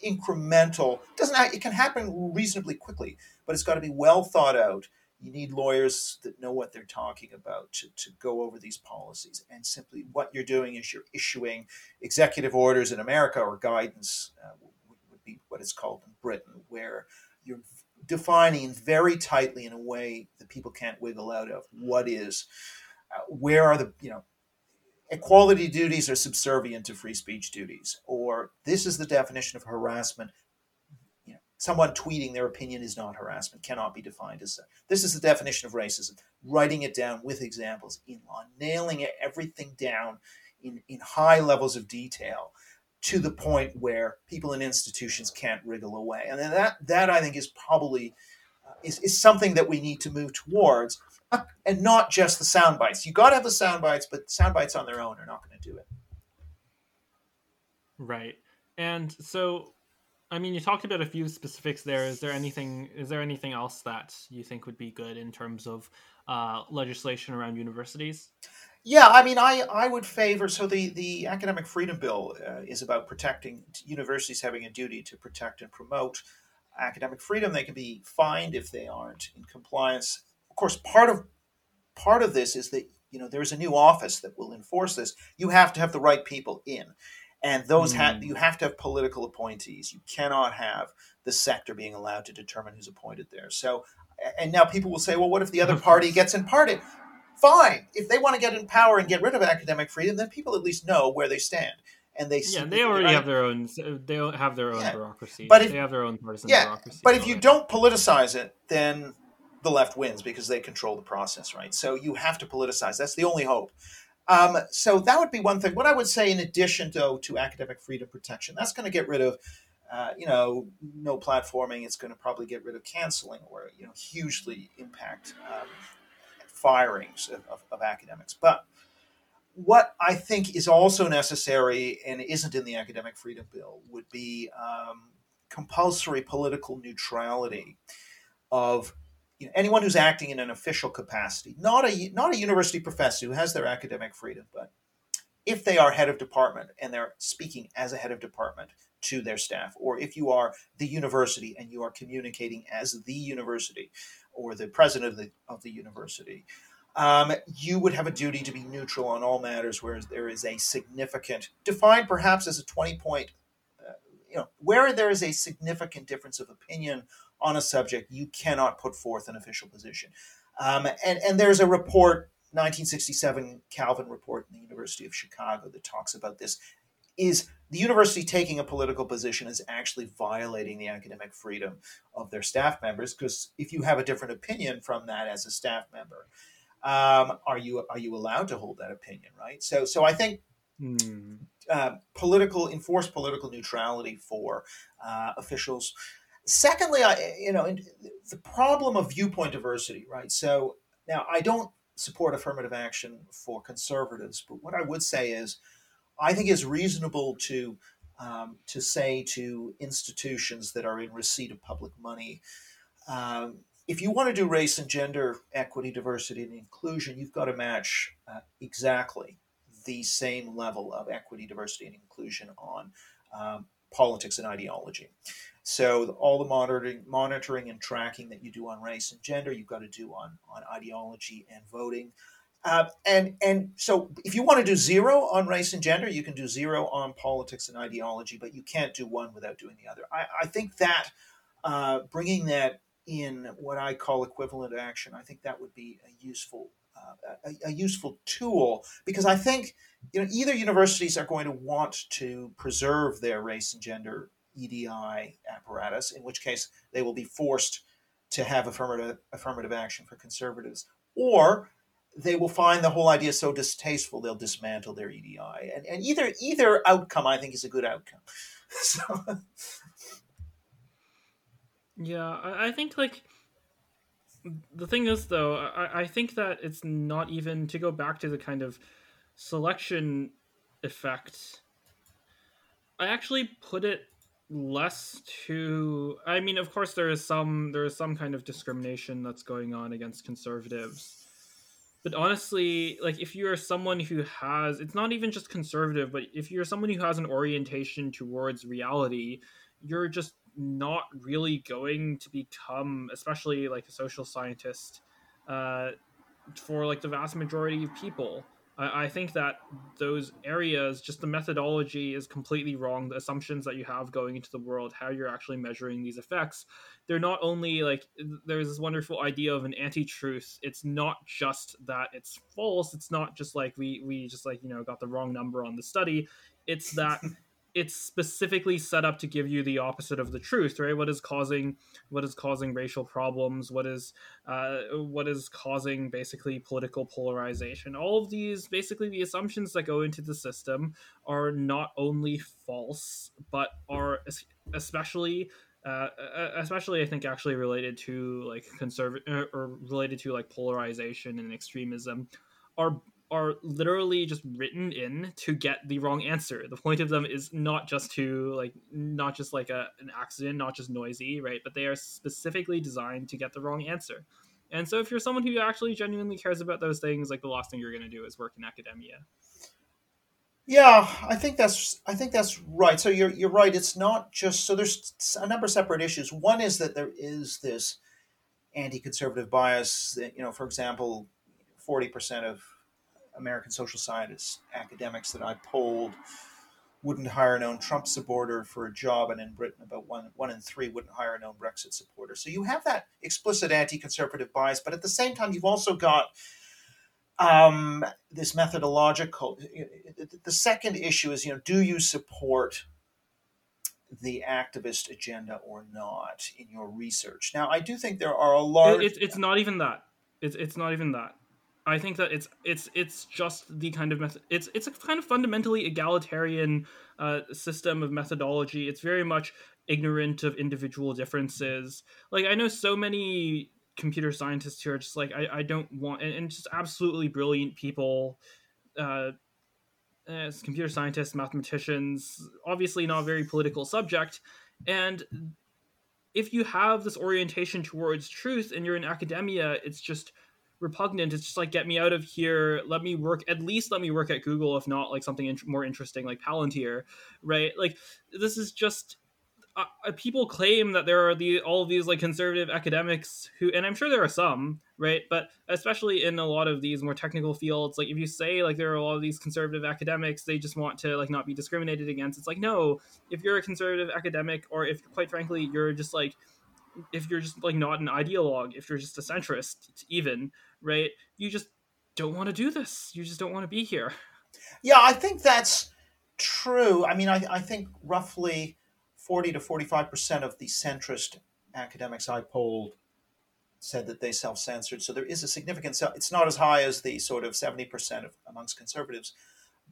incremental doesn't it can happen reasonably quickly but it's got to be well thought out you need lawyers that know what they're talking about to, to go over these policies and simply what you're doing is you're issuing executive orders in america or guidance uh, would be what it's called in britain where you're defining very tightly in a way that people can't wiggle out of what is uh, where are the you know equality duties are subservient to free speech duties or this is the definition of harassment. You know someone tweeting their opinion is not harassment cannot be defined as this is the definition of racism. Writing it down with examples in law nailing it, everything down in, in high levels of detail to the point where people in institutions can't wriggle away. And that that I think is probably uh, is, is something that we need to move towards, uh, and not just the sound bites. You got to have the sound bites, but sound bites on their own are not going to do it. Right. And so, I mean, you talked about a few specifics there. Is there anything? Is there anything else that you think would be good in terms of uh, legislation around universities? Yeah, I mean, I, I would favor so the, the academic freedom bill uh, is about protecting universities having a duty to protect and promote academic freedom. They can be fined if they aren't in compliance. Of course, part of part of this is that you know there's a new office that will enforce this. You have to have the right people in, and those mm. have you have to have political appointees. You cannot have the sector being allowed to determine who's appointed there. So, and now people will say, well, what if the other party gets imparted? Fine. If they want to get in power and get rid of academic freedom, then people at least know where they stand. And they yeah, they already right? have their own. They have their own yeah. bureaucracy. But if, they have their own partisan yeah, bureaucracy. But if you don't politicize it, then the left wins because they control the process, right? So you have to politicize. That's the only hope. Um, so that would be one thing. What I would say, in addition, though, to academic freedom protection, that's going to get rid of, uh, you know, no platforming. It's going to probably get rid of canceling, or you know, hugely impact um, firings of, of, of academics. But what I think is also necessary and isn't in the academic freedom bill would be um, compulsory political neutrality of you know, anyone who's acting in an official capacity, not a not a university professor who has their academic freedom, but if they are head of department and they're speaking as a head of department to their staff, or if you are the university and you are communicating as the university, or the president of the, of the university, um, you would have a duty to be neutral on all matters where there is a significant, defined perhaps as a 20 point, uh, you know, where there is a significant difference of opinion on a subject, you cannot put forth an official position. Um, and, and there's a report, 1967 Kalven report in the University of Chicago, that talks about this. Is the university taking a political position is actually violating the academic freedom of their staff members because if you have a different opinion from that as a staff member um, are you are you allowed to hold that opinion right so so i think mm. uh, political enforce political neutrality for uh, officials. Secondly, I you know the problem of viewpoint diversity, right? So now I don't support affirmative action for conservatives, but what I would say is I think it's reasonable to um, to say to institutions that are in receipt of public money. Um, if you want to do race and gender equity, diversity, and inclusion, you've got to match uh, exactly the same level of equity, diversity, and inclusion on um, politics and ideology. So all the monitoring, monitoring and tracking that you do on race and gender, you've got to do on on ideology and voting. Uh, and and so if you want to do zero on race and gender, you can do zero on politics and ideology, but you can't do one without doing the other. I, I think that uh, bringing that in what I call equivalent action, I think that would be a useful uh, a, a, useful tool because I think you know either universities are going to want to preserve their race and gender EDI apparatus, in which case they will be forced to have affirmative affirmative action for conservatives, or they will find the whole idea so distasteful they'll dismantle their EDI. And, and either either outcome I think is a good outcome. so Yeah, I, think like the thing is though, I, I think that it's not even to go back to the kind of selection effect. I actually put it less to I mean of course there is some there is some kind of discrimination that's going on against conservatives but honestly like if you're someone who has it's not even just conservative but if you're someone who has an orientation towards reality you're just not really going to become especially like a social scientist uh, for like the vast majority of people I, I think that those areas, just the methodology is completely wrong. The assumptions that you have going into the world, how you're actually measuring these effects, they're not only like there's this wonderful idea of an anti-truth. It's not just that it's false. It's not just like we we just like you know got the wrong number on the study. It's that it's specifically set up to give you the opposite of the truth right? What is causing what is causing racial problems? What is uh, what is causing basically political polarization? All of these basically the assumptions that go into the system are not only false but are especially uh, especially I think actually related to like conservative or related to like polarization and extremism are are literally just written in to get the wrong answer. The point of them is not just to like not just like a, an accident, not just noisy, right? But they are specifically designed to get the wrong answer. And so if you're someone who actually genuinely cares about those things, like the last thing you're going to do is work in academia. Yeah, I think that's I think that's right. So you're you're right. It's not just so there's a number of separate issues. One is that there is this anti-conservative bias that you know, for example, forty percent of American social scientists, academics that I polled wouldn't hire a known Trump supporter for a job, and in Britain, about one one in three wouldn't hire a known Brexit supporter. So you have that explicit anti-conservative bias, but at the same time, you've also got um, this methodological. The second issue is, you know, do you support the activist agenda or not in your research? Now, I do think there are a large. It, it's not even that. It's it's not even that. I think that it's it's it's just the kind of method. It's it's a kind of fundamentally egalitarian uh, system of methodology. It's very much ignorant of individual differences. Like I know so many computer scientists who are just like I, I don't want and, and just absolutely brilliant people. Uh, as computer scientists, mathematicians, obviously not a very political subject, and if you have this orientation towards truth and you're in academia, it's just repugnant. It's just like get me out of here. Let me work. At least let me work at Google, if not like something more interesting like Palantir, right? Like this is just. Uh, uh, people claim that there are the all these like conservative academics who, and I'm sure there are some, right? But especially in a lot of these more technical fields, like if you say like there are a lot of these conservative academics, they just want to like not be discriminated against. It's like no, if you're a conservative academic, or if quite frankly you're just like if you're just like not an ideologue, if you're just a centrist, even right, you just don't want to do this. You just don't want to be here. Yeah, I think that's true. I mean, I, I think roughly 40 to 45% of the centrist academics I polled said that they self censored. So there is a significant, it's not as high as the sort of 70% of amongst conservatives,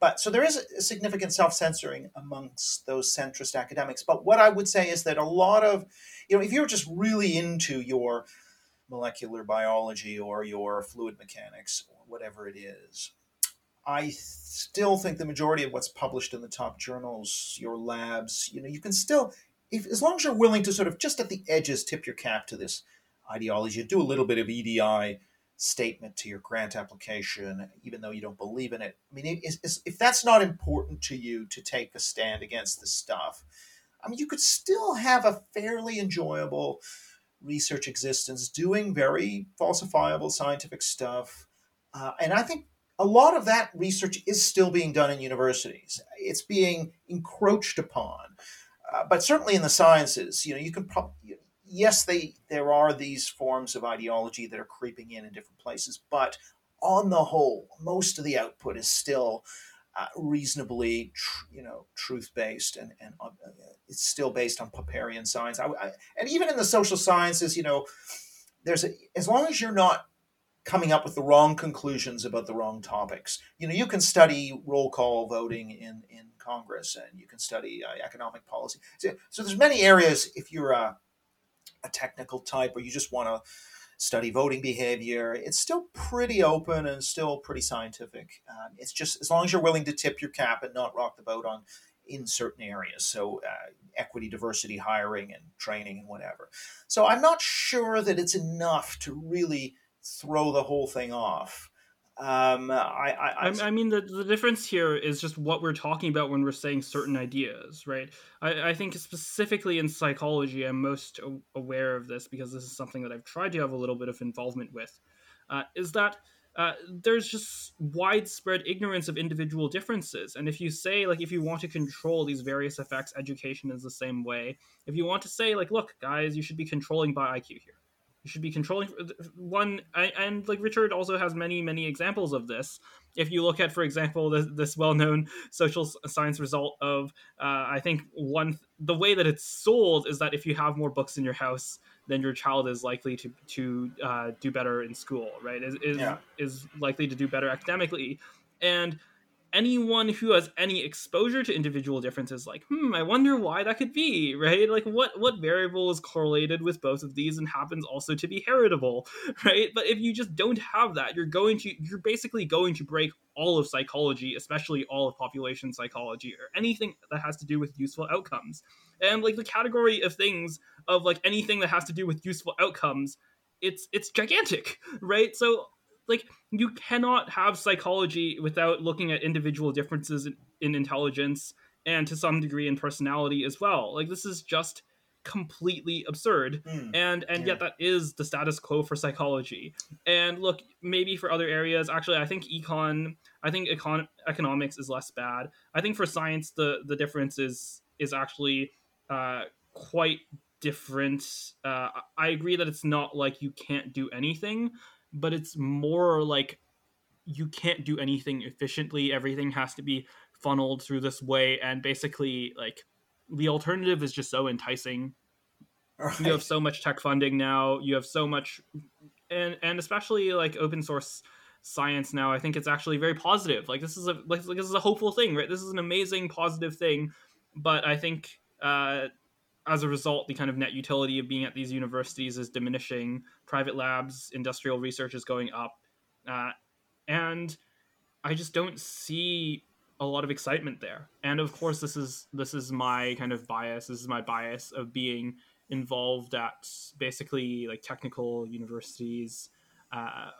but so there is a significant self-censoring amongst those centrist academics. But what I would say is that a lot of, you know, if you're just really into your molecular biology or your fluid mechanics or whatever it is, I still think the majority of what's published in the top journals, your labs, you know, you can still, if as long as you're willing to sort of just at the edges tip your cap to this ideology, do a little bit of EDI statement to your grant application, even though you don't believe in it. I mean, if that's not important to you to take a stand against this stuff, I mean, you could still have a fairly enjoyable research existence doing very falsifiable scientific stuff. Uh, and I think a lot of that research is still being done in universities. It's being encroached upon. Uh, but certainly in the sciences, you know, you can probably yes, they there are these forms of ideology that are creeping in in different places, but on the whole, most of the output is still uh, reasonably, tr- you know, truth based, and and uh, it's still based on Popperian science. I, I, and even in the social sciences, you know, there's a, as long as you're not coming up with the wrong conclusions about the wrong topics. You know, you can study roll call voting in in Congress, and you can study uh, economic policy. So, so, there's many areas if you're a a technical type or you just want to study voting behavior, it's still pretty open and still pretty scientific. Um, it's just as long as you're willing to tip your cap and not rock the boat on in certain areas. So uh, equity, diversity, hiring, and training, and whatever. So I'm not sure that it's enough to really throw the whole thing off. Um, I, I, I, I, mean, the, the difference here is just what we're talking about when we're saying certain ideas, right? I, I think specifically in psychology, I'm most aware of this because this is something that I've tried to have a little bit of involvement with. Uh, is that uh, there's just widespread ignorance of individual differences. And if you say, like, if you want to control these various effects, education is the same way. If you want to say, like, look, guys, you should be controlling by IQ here you should be controlling one and like richard also has many many examples of this. If you look at for example this, this well-known social science result of uh, i think one the way that it's sold is that if you have more books in your house then your child is likely to to uh, do better in school right? Is is, yeah. is likely to do better academically. And anyone who has any exposure to individual differences like hmm i wonder why that could be right? Like what what variable is correlated with both of these and happens also to be heritable right? But if you just don't have that you're going to you're basically going to break all of psychology especially all of population psychology or anything that has to do with useful outcomes. And like the category of things of like anything that has to do with useful outcomes it's it's gigantic right? So like you cannot have psychology without looking at individual differences in, in intelligence and to some degree in personality as well. Like this is just completely absurd. Mm, and and yeah. yet that is the status quo for psychology. And look maybe for other areas actually i think econ i think econ economics is less bad. I think for science the the difference is is actually uh quite different. Uh i agree that it's not like you can't do anything but it's more like you can't do anything efficiently. Everything has to be funneled through this way, and basically, like the alternative is just so enticing. Right. You have so much tech funding now. You have so much, and and especially like open source science now. I think it's actually very positive. Like this is a like, like this is a hopeful thing, right? This is an amazing positive thing. But I think uh, as a result, the kind of net utility of being at these universities is diminishing. Private labs, industrial research is going up, uh, and I just don't see a lot of excitement there. And of course, this is this is my kind of bias. This is my bias of being involved at basically like technical universities, uh,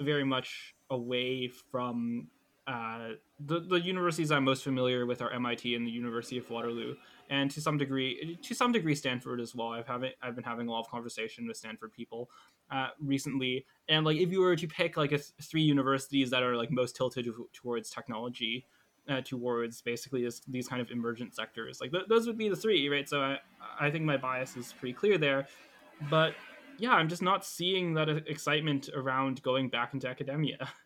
very much away from uh, the the universities I'm most familiar with are MIT and the University of Waterloo and to some degree to some degree Stanford as well. I've having I've been having a lot of conversation with Stanford people uh, recently, and like if you were to pick like a th- three universities that are like most tilted to, towards technology. Uh, towards basically this, these kind of emergent sectors, like th- those would be the three, right? So I, I think my bias is pretty clear there, but yeah, I'm just not seeing that excitement around going back into academia.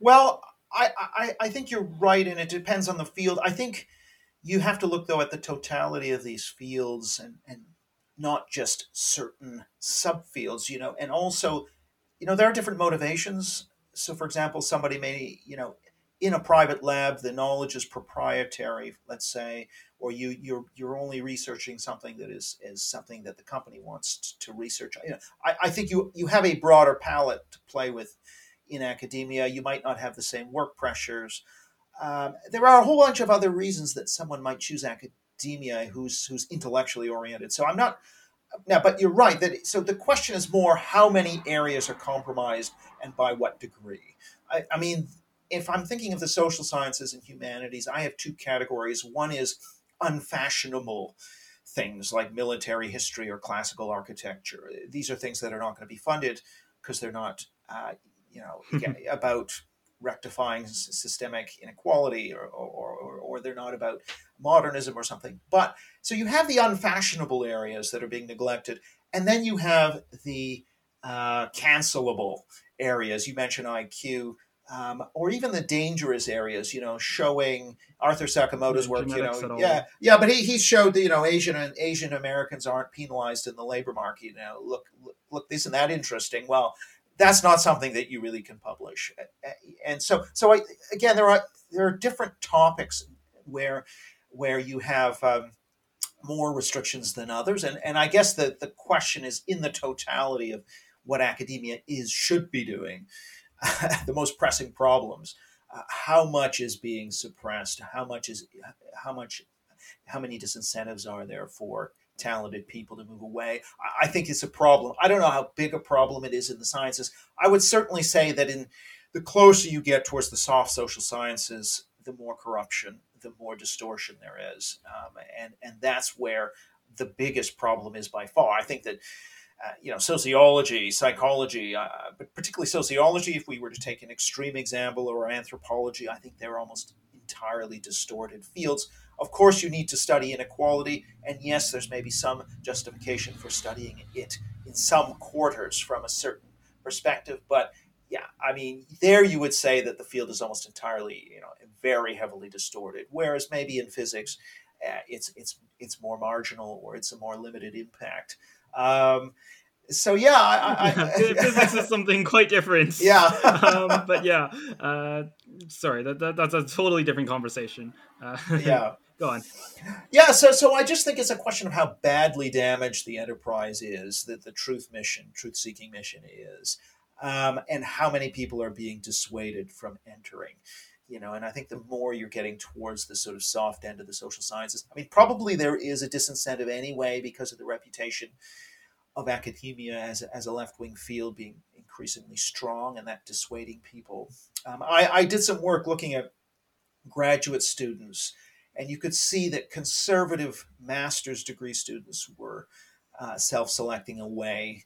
Well, I, I, I think you're right, and it depends on the field. I think you have to look though at the totality of these fields and, and not just certain subfields, you know, and also, you know, there are different motivations. So, for example, somebody may, you know, in a private lab, the knowledge is proprietary, let's say, or you you're you're only researching something that is is something that the company wants to, to research. You know, I, I think you you have a broader palette to play with in academia. You might not have the same work pressures. Um, there are a whole bunch of other reasons that someone might choose academia who's who's intellectually oriented. So I'm not now, but you're right that so the question is more how many areas are compromised and by what degree. I, I mean, if I'm thinking of the social sciences and humanities, I have two categories. One is unfashionable things like military history or classical architecture. These are things that are not going to be funded because they're not, uh, you know, about rectifying systemic inequality or, or, or, or, they're not about modernism or something. But so you have the unfashionable areas that are being neglected, and then you have the uh, cancelable areas. You mentioned IQ um, or even the dangerous areas, you know, showing Arthur Sakamoto's work, you know, yeah, yeah, but he, he showed that you know Asian and Asian Americans aren't penalized in the labor market. You know, look, look, look, isn't that interesting? Well, that's not something that you really can publish, and so so I, again, there are there are different topics where where you have. Um, more restrictions than others, and and I guess the the question is in the totality of what academia is should be doing the most pressing problems. Uh, how much is being suppressed? How much is how much how many disincentives are there for talented people to move away? I, think it's a problem. I don't know how big a problem it is in the sciences. I would certainly say that in the closer you get towards the soft social sciences, the more corruption, the more distortion there is, um, and and that's where the biggest problem is by far. I think that uh, you know, sociology, psychology, uh, but particularly sociology, if we were to take an extreme example, or anthropology, I think they're almost entirely distorted fields. Of course, you need to study inequality, and yes, there's maybe some justification for studying it in some quarters from a certain perspective, but yeah, I mean, there you would say that the field is almost entirely, you know, very heavily distorted. Whereas maybe in physics, uh, it's it's it's more marginal or it's a more limited impact. Um, so yeah, I, I, physics is something quite different. Yeah, um, but yeah, uh, sorry, that, that, that's a totally different conversation. Uh, yeah, go on. Yeah, so so I just think it's a question of how badly damaged the enterprise is, that the truth mission, truth seeking mission is, um, and how many people are being dissuaded from entering you know and i think the more you're getting towards the sort of soft end of the social sciences i mean probably there is a disincentive anyway because of the reputation of academia as as a left-wing field being increasingly strong and that dissuading people um, I, I did some work looking at graduate students and you could see that conservative master's degree students were uh, self-selecting away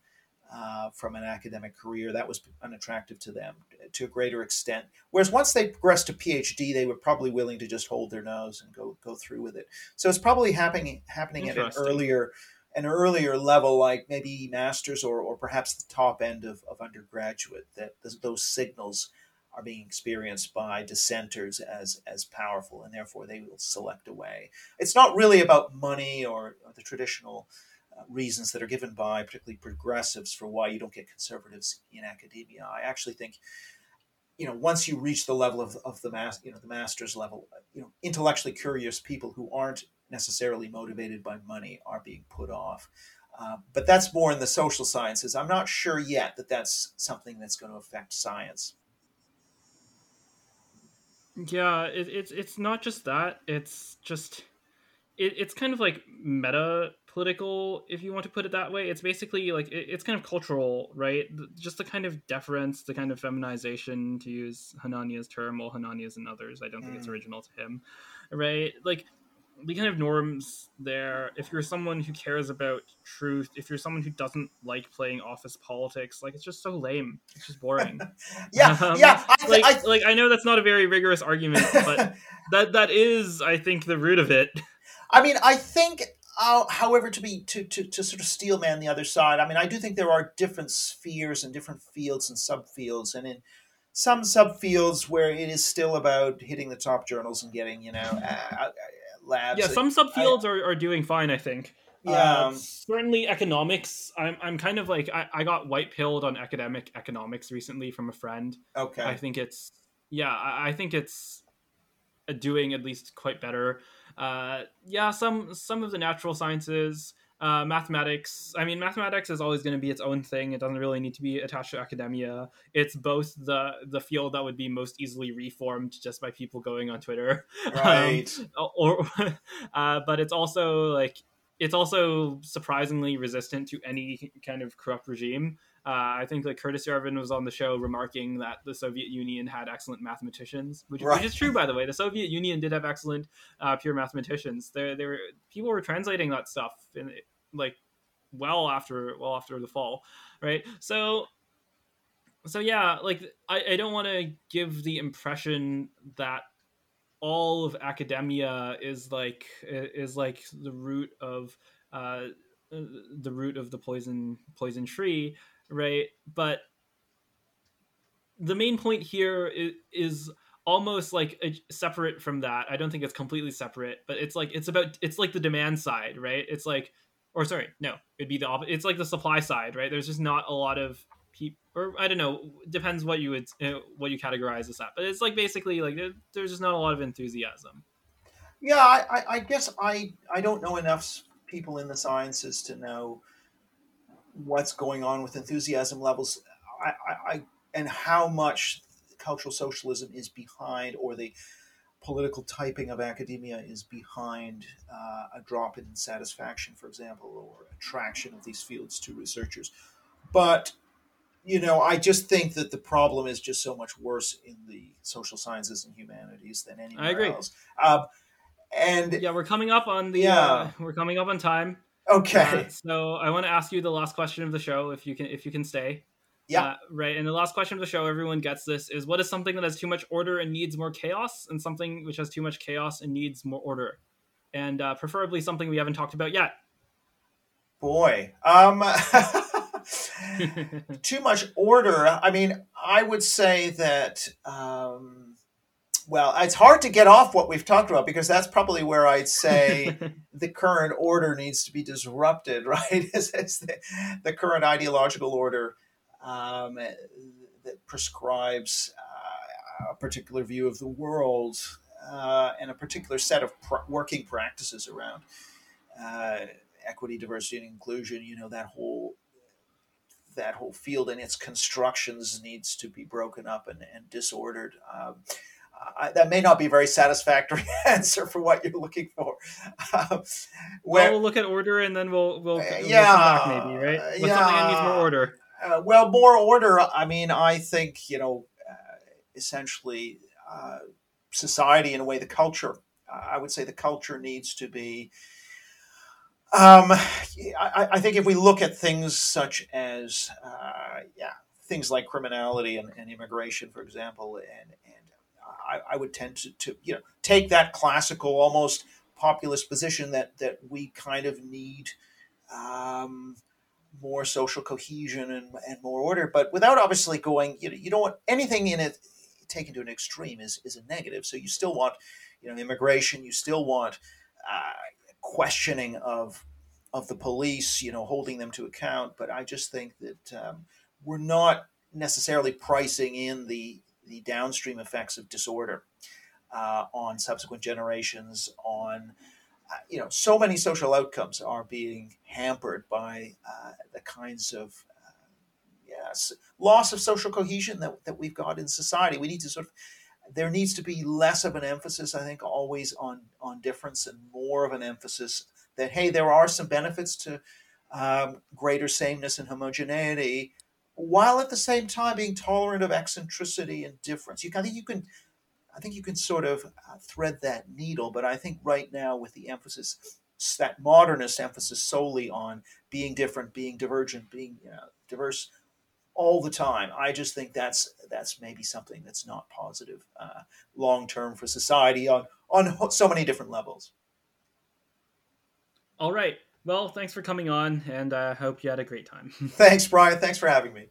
uh, from an academic career, that was unattractive to them to a greater extent. Whereas once they progressed to PhD, they were probably willing to just hold their nose and go go through with it. So it's probably happening happening at an earlier an earlier level, like maybe masters or, or perhaps the top end of, of undergraduate, that those signals are being experienced by dissenters as as powerful, and therefore they will select away. It's not really about money or, or the traditional uh, reasons that are given by particularly progressives for why you don't get conservatives in academia. I actually think, you know, once you reach the level of, of the mass, you know, the master's level, you know, intellectually curious people who aren't necessarily motivated by money are being put off. Uh, but that's more in the social sciences. I'm not sure yet that that's something that's going to affect science. Yeah, it, it's it's not just that. It's just it, it's kind of like meta political if you want to put it that way it's basically like it, it's kind of cultural right just the kind of deference the kind of feminization to use Hanania's term or Hanania's and others i don't think it's mm. original to him right like the kind of norms there. If you're someone who cares about truth if you're someone who doesn't like playing office politics like it's just so lame. It's just boring. Yeah um, yeah I, like I, like i know that's not a very rigorous argument but that that is i think the root of it. I mean i think uh, however, to be to, to to sort of steelman the other side, I mean, I do think there are different spheres and different fields and subfields, and in some subfields where it is still about hitting the top journals and getting you know uh, uh labs. Yeah, some subfields I, are, are doing fine, I think. Yeah, um, certainly economics. I'm I'm kind of like I, I got white pilled on academic economics recently from a friend. Okay, I think it's yeah, I, I think it's doing at least quite better. Uh, yeah, some some of the natural sciences, uh, mathematics. I mean, mathematics is always going to be its own thing. It doesn't really need to be attached to academia. It's both the the field that would be most easily reformed just by people going on Twitter, right? Um, or, uh, but it's also like it's also surprisingly resistant to any kind of corrupt regime. Uh, I think like Curtis Yarvin was on the show remarking that the Soviet Union had excellent mathematicians, which, right. which is true by the way. The Soviet Union did have excellent uh, pure mathematicians. There, there people were translating that stuff in like well after well after the fall, right? So, so yeah, like I, I don't want to give the impression that all of academia is like is like the root of uh, the root of the poison poison tree right? But the main point here is, almost like a, separate from that. I don't think it's completely separate, but it's like it's about it's like the demand side, right? It's like or sorry, no, it'd be the opposite. It's like the supply side, right? There's just not a lot of people, or I don't know, depends what you would uh, what you categorize this at, but it's like basically like there, there's just not a lot of enthusiasm. Yeah, I, I guess I I don't know enough people in the sciences to know what's going on with enthusiasm levels I, I, I, and how much cultural socialism is behind or the political typing of academia is behind uh, a drop in satisfaction, for example, or attraction of these fields to researchers. But you know, I just think that the problem is just so much worse in the social sciences and humanities than anywhere I agree. else. Um, and yeah, we're coming up on the yeah. Uh, we're coming up on time. Okay. Uh, so I want to ask you the last question of the show, if you can, if you can stay. Yeah. Uh, right. And the last question of the show, everyone gets this: is what is something that has too much order and needs more chaos, and something which has too much chaos and needs more order, and uh, preferably something we haven't talked about yet. Boy, um, too much order. I mean, I would say that. Um, well, it's hard to get off what we've talked about because that's probably where I'd say the current order needs to be disrupted, right? the, the, current ideological order um, that prescribes uh, a particular view of the world uh, and a particular set of pr- working practices around uh, equity, diversity, and inclusion. You know that whole that whole field and its constructions needs to be broken up and, and disordered. Um, uh, that may not be a very satisfactory answer for what you're looking for. Um, well, we'll look at order and then we'll we'll, we'll yeah maybe right. What's yeah, something that needs more order? Uh, well, more order. I mean, I think you know, uh, essentially, uh, society in a way, the culture. I would say the culture needs to be. Um, I, I, think if we look at things such as, uh, yeah, things like criminality and, and immigration, for example, and, I, I would tend to, to, you know, take that classical, almost populist position that that we kind of need um, more social cohesion and, and more order, but without obviously going, you know, you don't want anything in it taken to an extreme is is a negative. So you still want, you know, immigration. You still want uh, questioning of of the police, you know, holding them to account. But I just think that um, we're not necessarily pricing in the the downstream effects of disorder uh, on subsequent generations, on uh, you know, so many social outcomes are being hampered by uh, the kinds of uh, yes loss of social cohesion that, that we've got in society. We need to sort of there needs to be less of an emphasis, I think, always on on difference and more of an emphasis that hey, there are some benefits to um, greater sameness and homogeneity, while at the same time being tolerant of eccentricity and difference. You, I think you can, I think you can sort of uh, thread that needle. But I think right now, with the emphasis, that modernist emphasis solely on being different, being divergent, being you know, diverse all the time, I just think that's that's maybe something that's not positive uh, long term for society on on so many different levels. All right. Well, thanks for coming on, and I uh, hope you had a great time. thanks, Brian. Thanks for having me.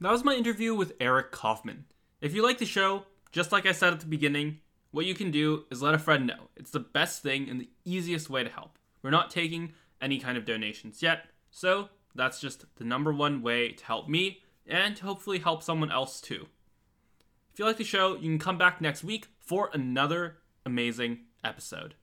That was my interview with Eric Kaufmann. If you like the show, just like I said at the beginning, what you can do is let a friend know. It's the best thing and the easiest way to help. We're not taking any kind of donations yet, so that's just the number one way to help me and to hopefully help someone else too. If you like the show, you can come back next week for another amazing episode.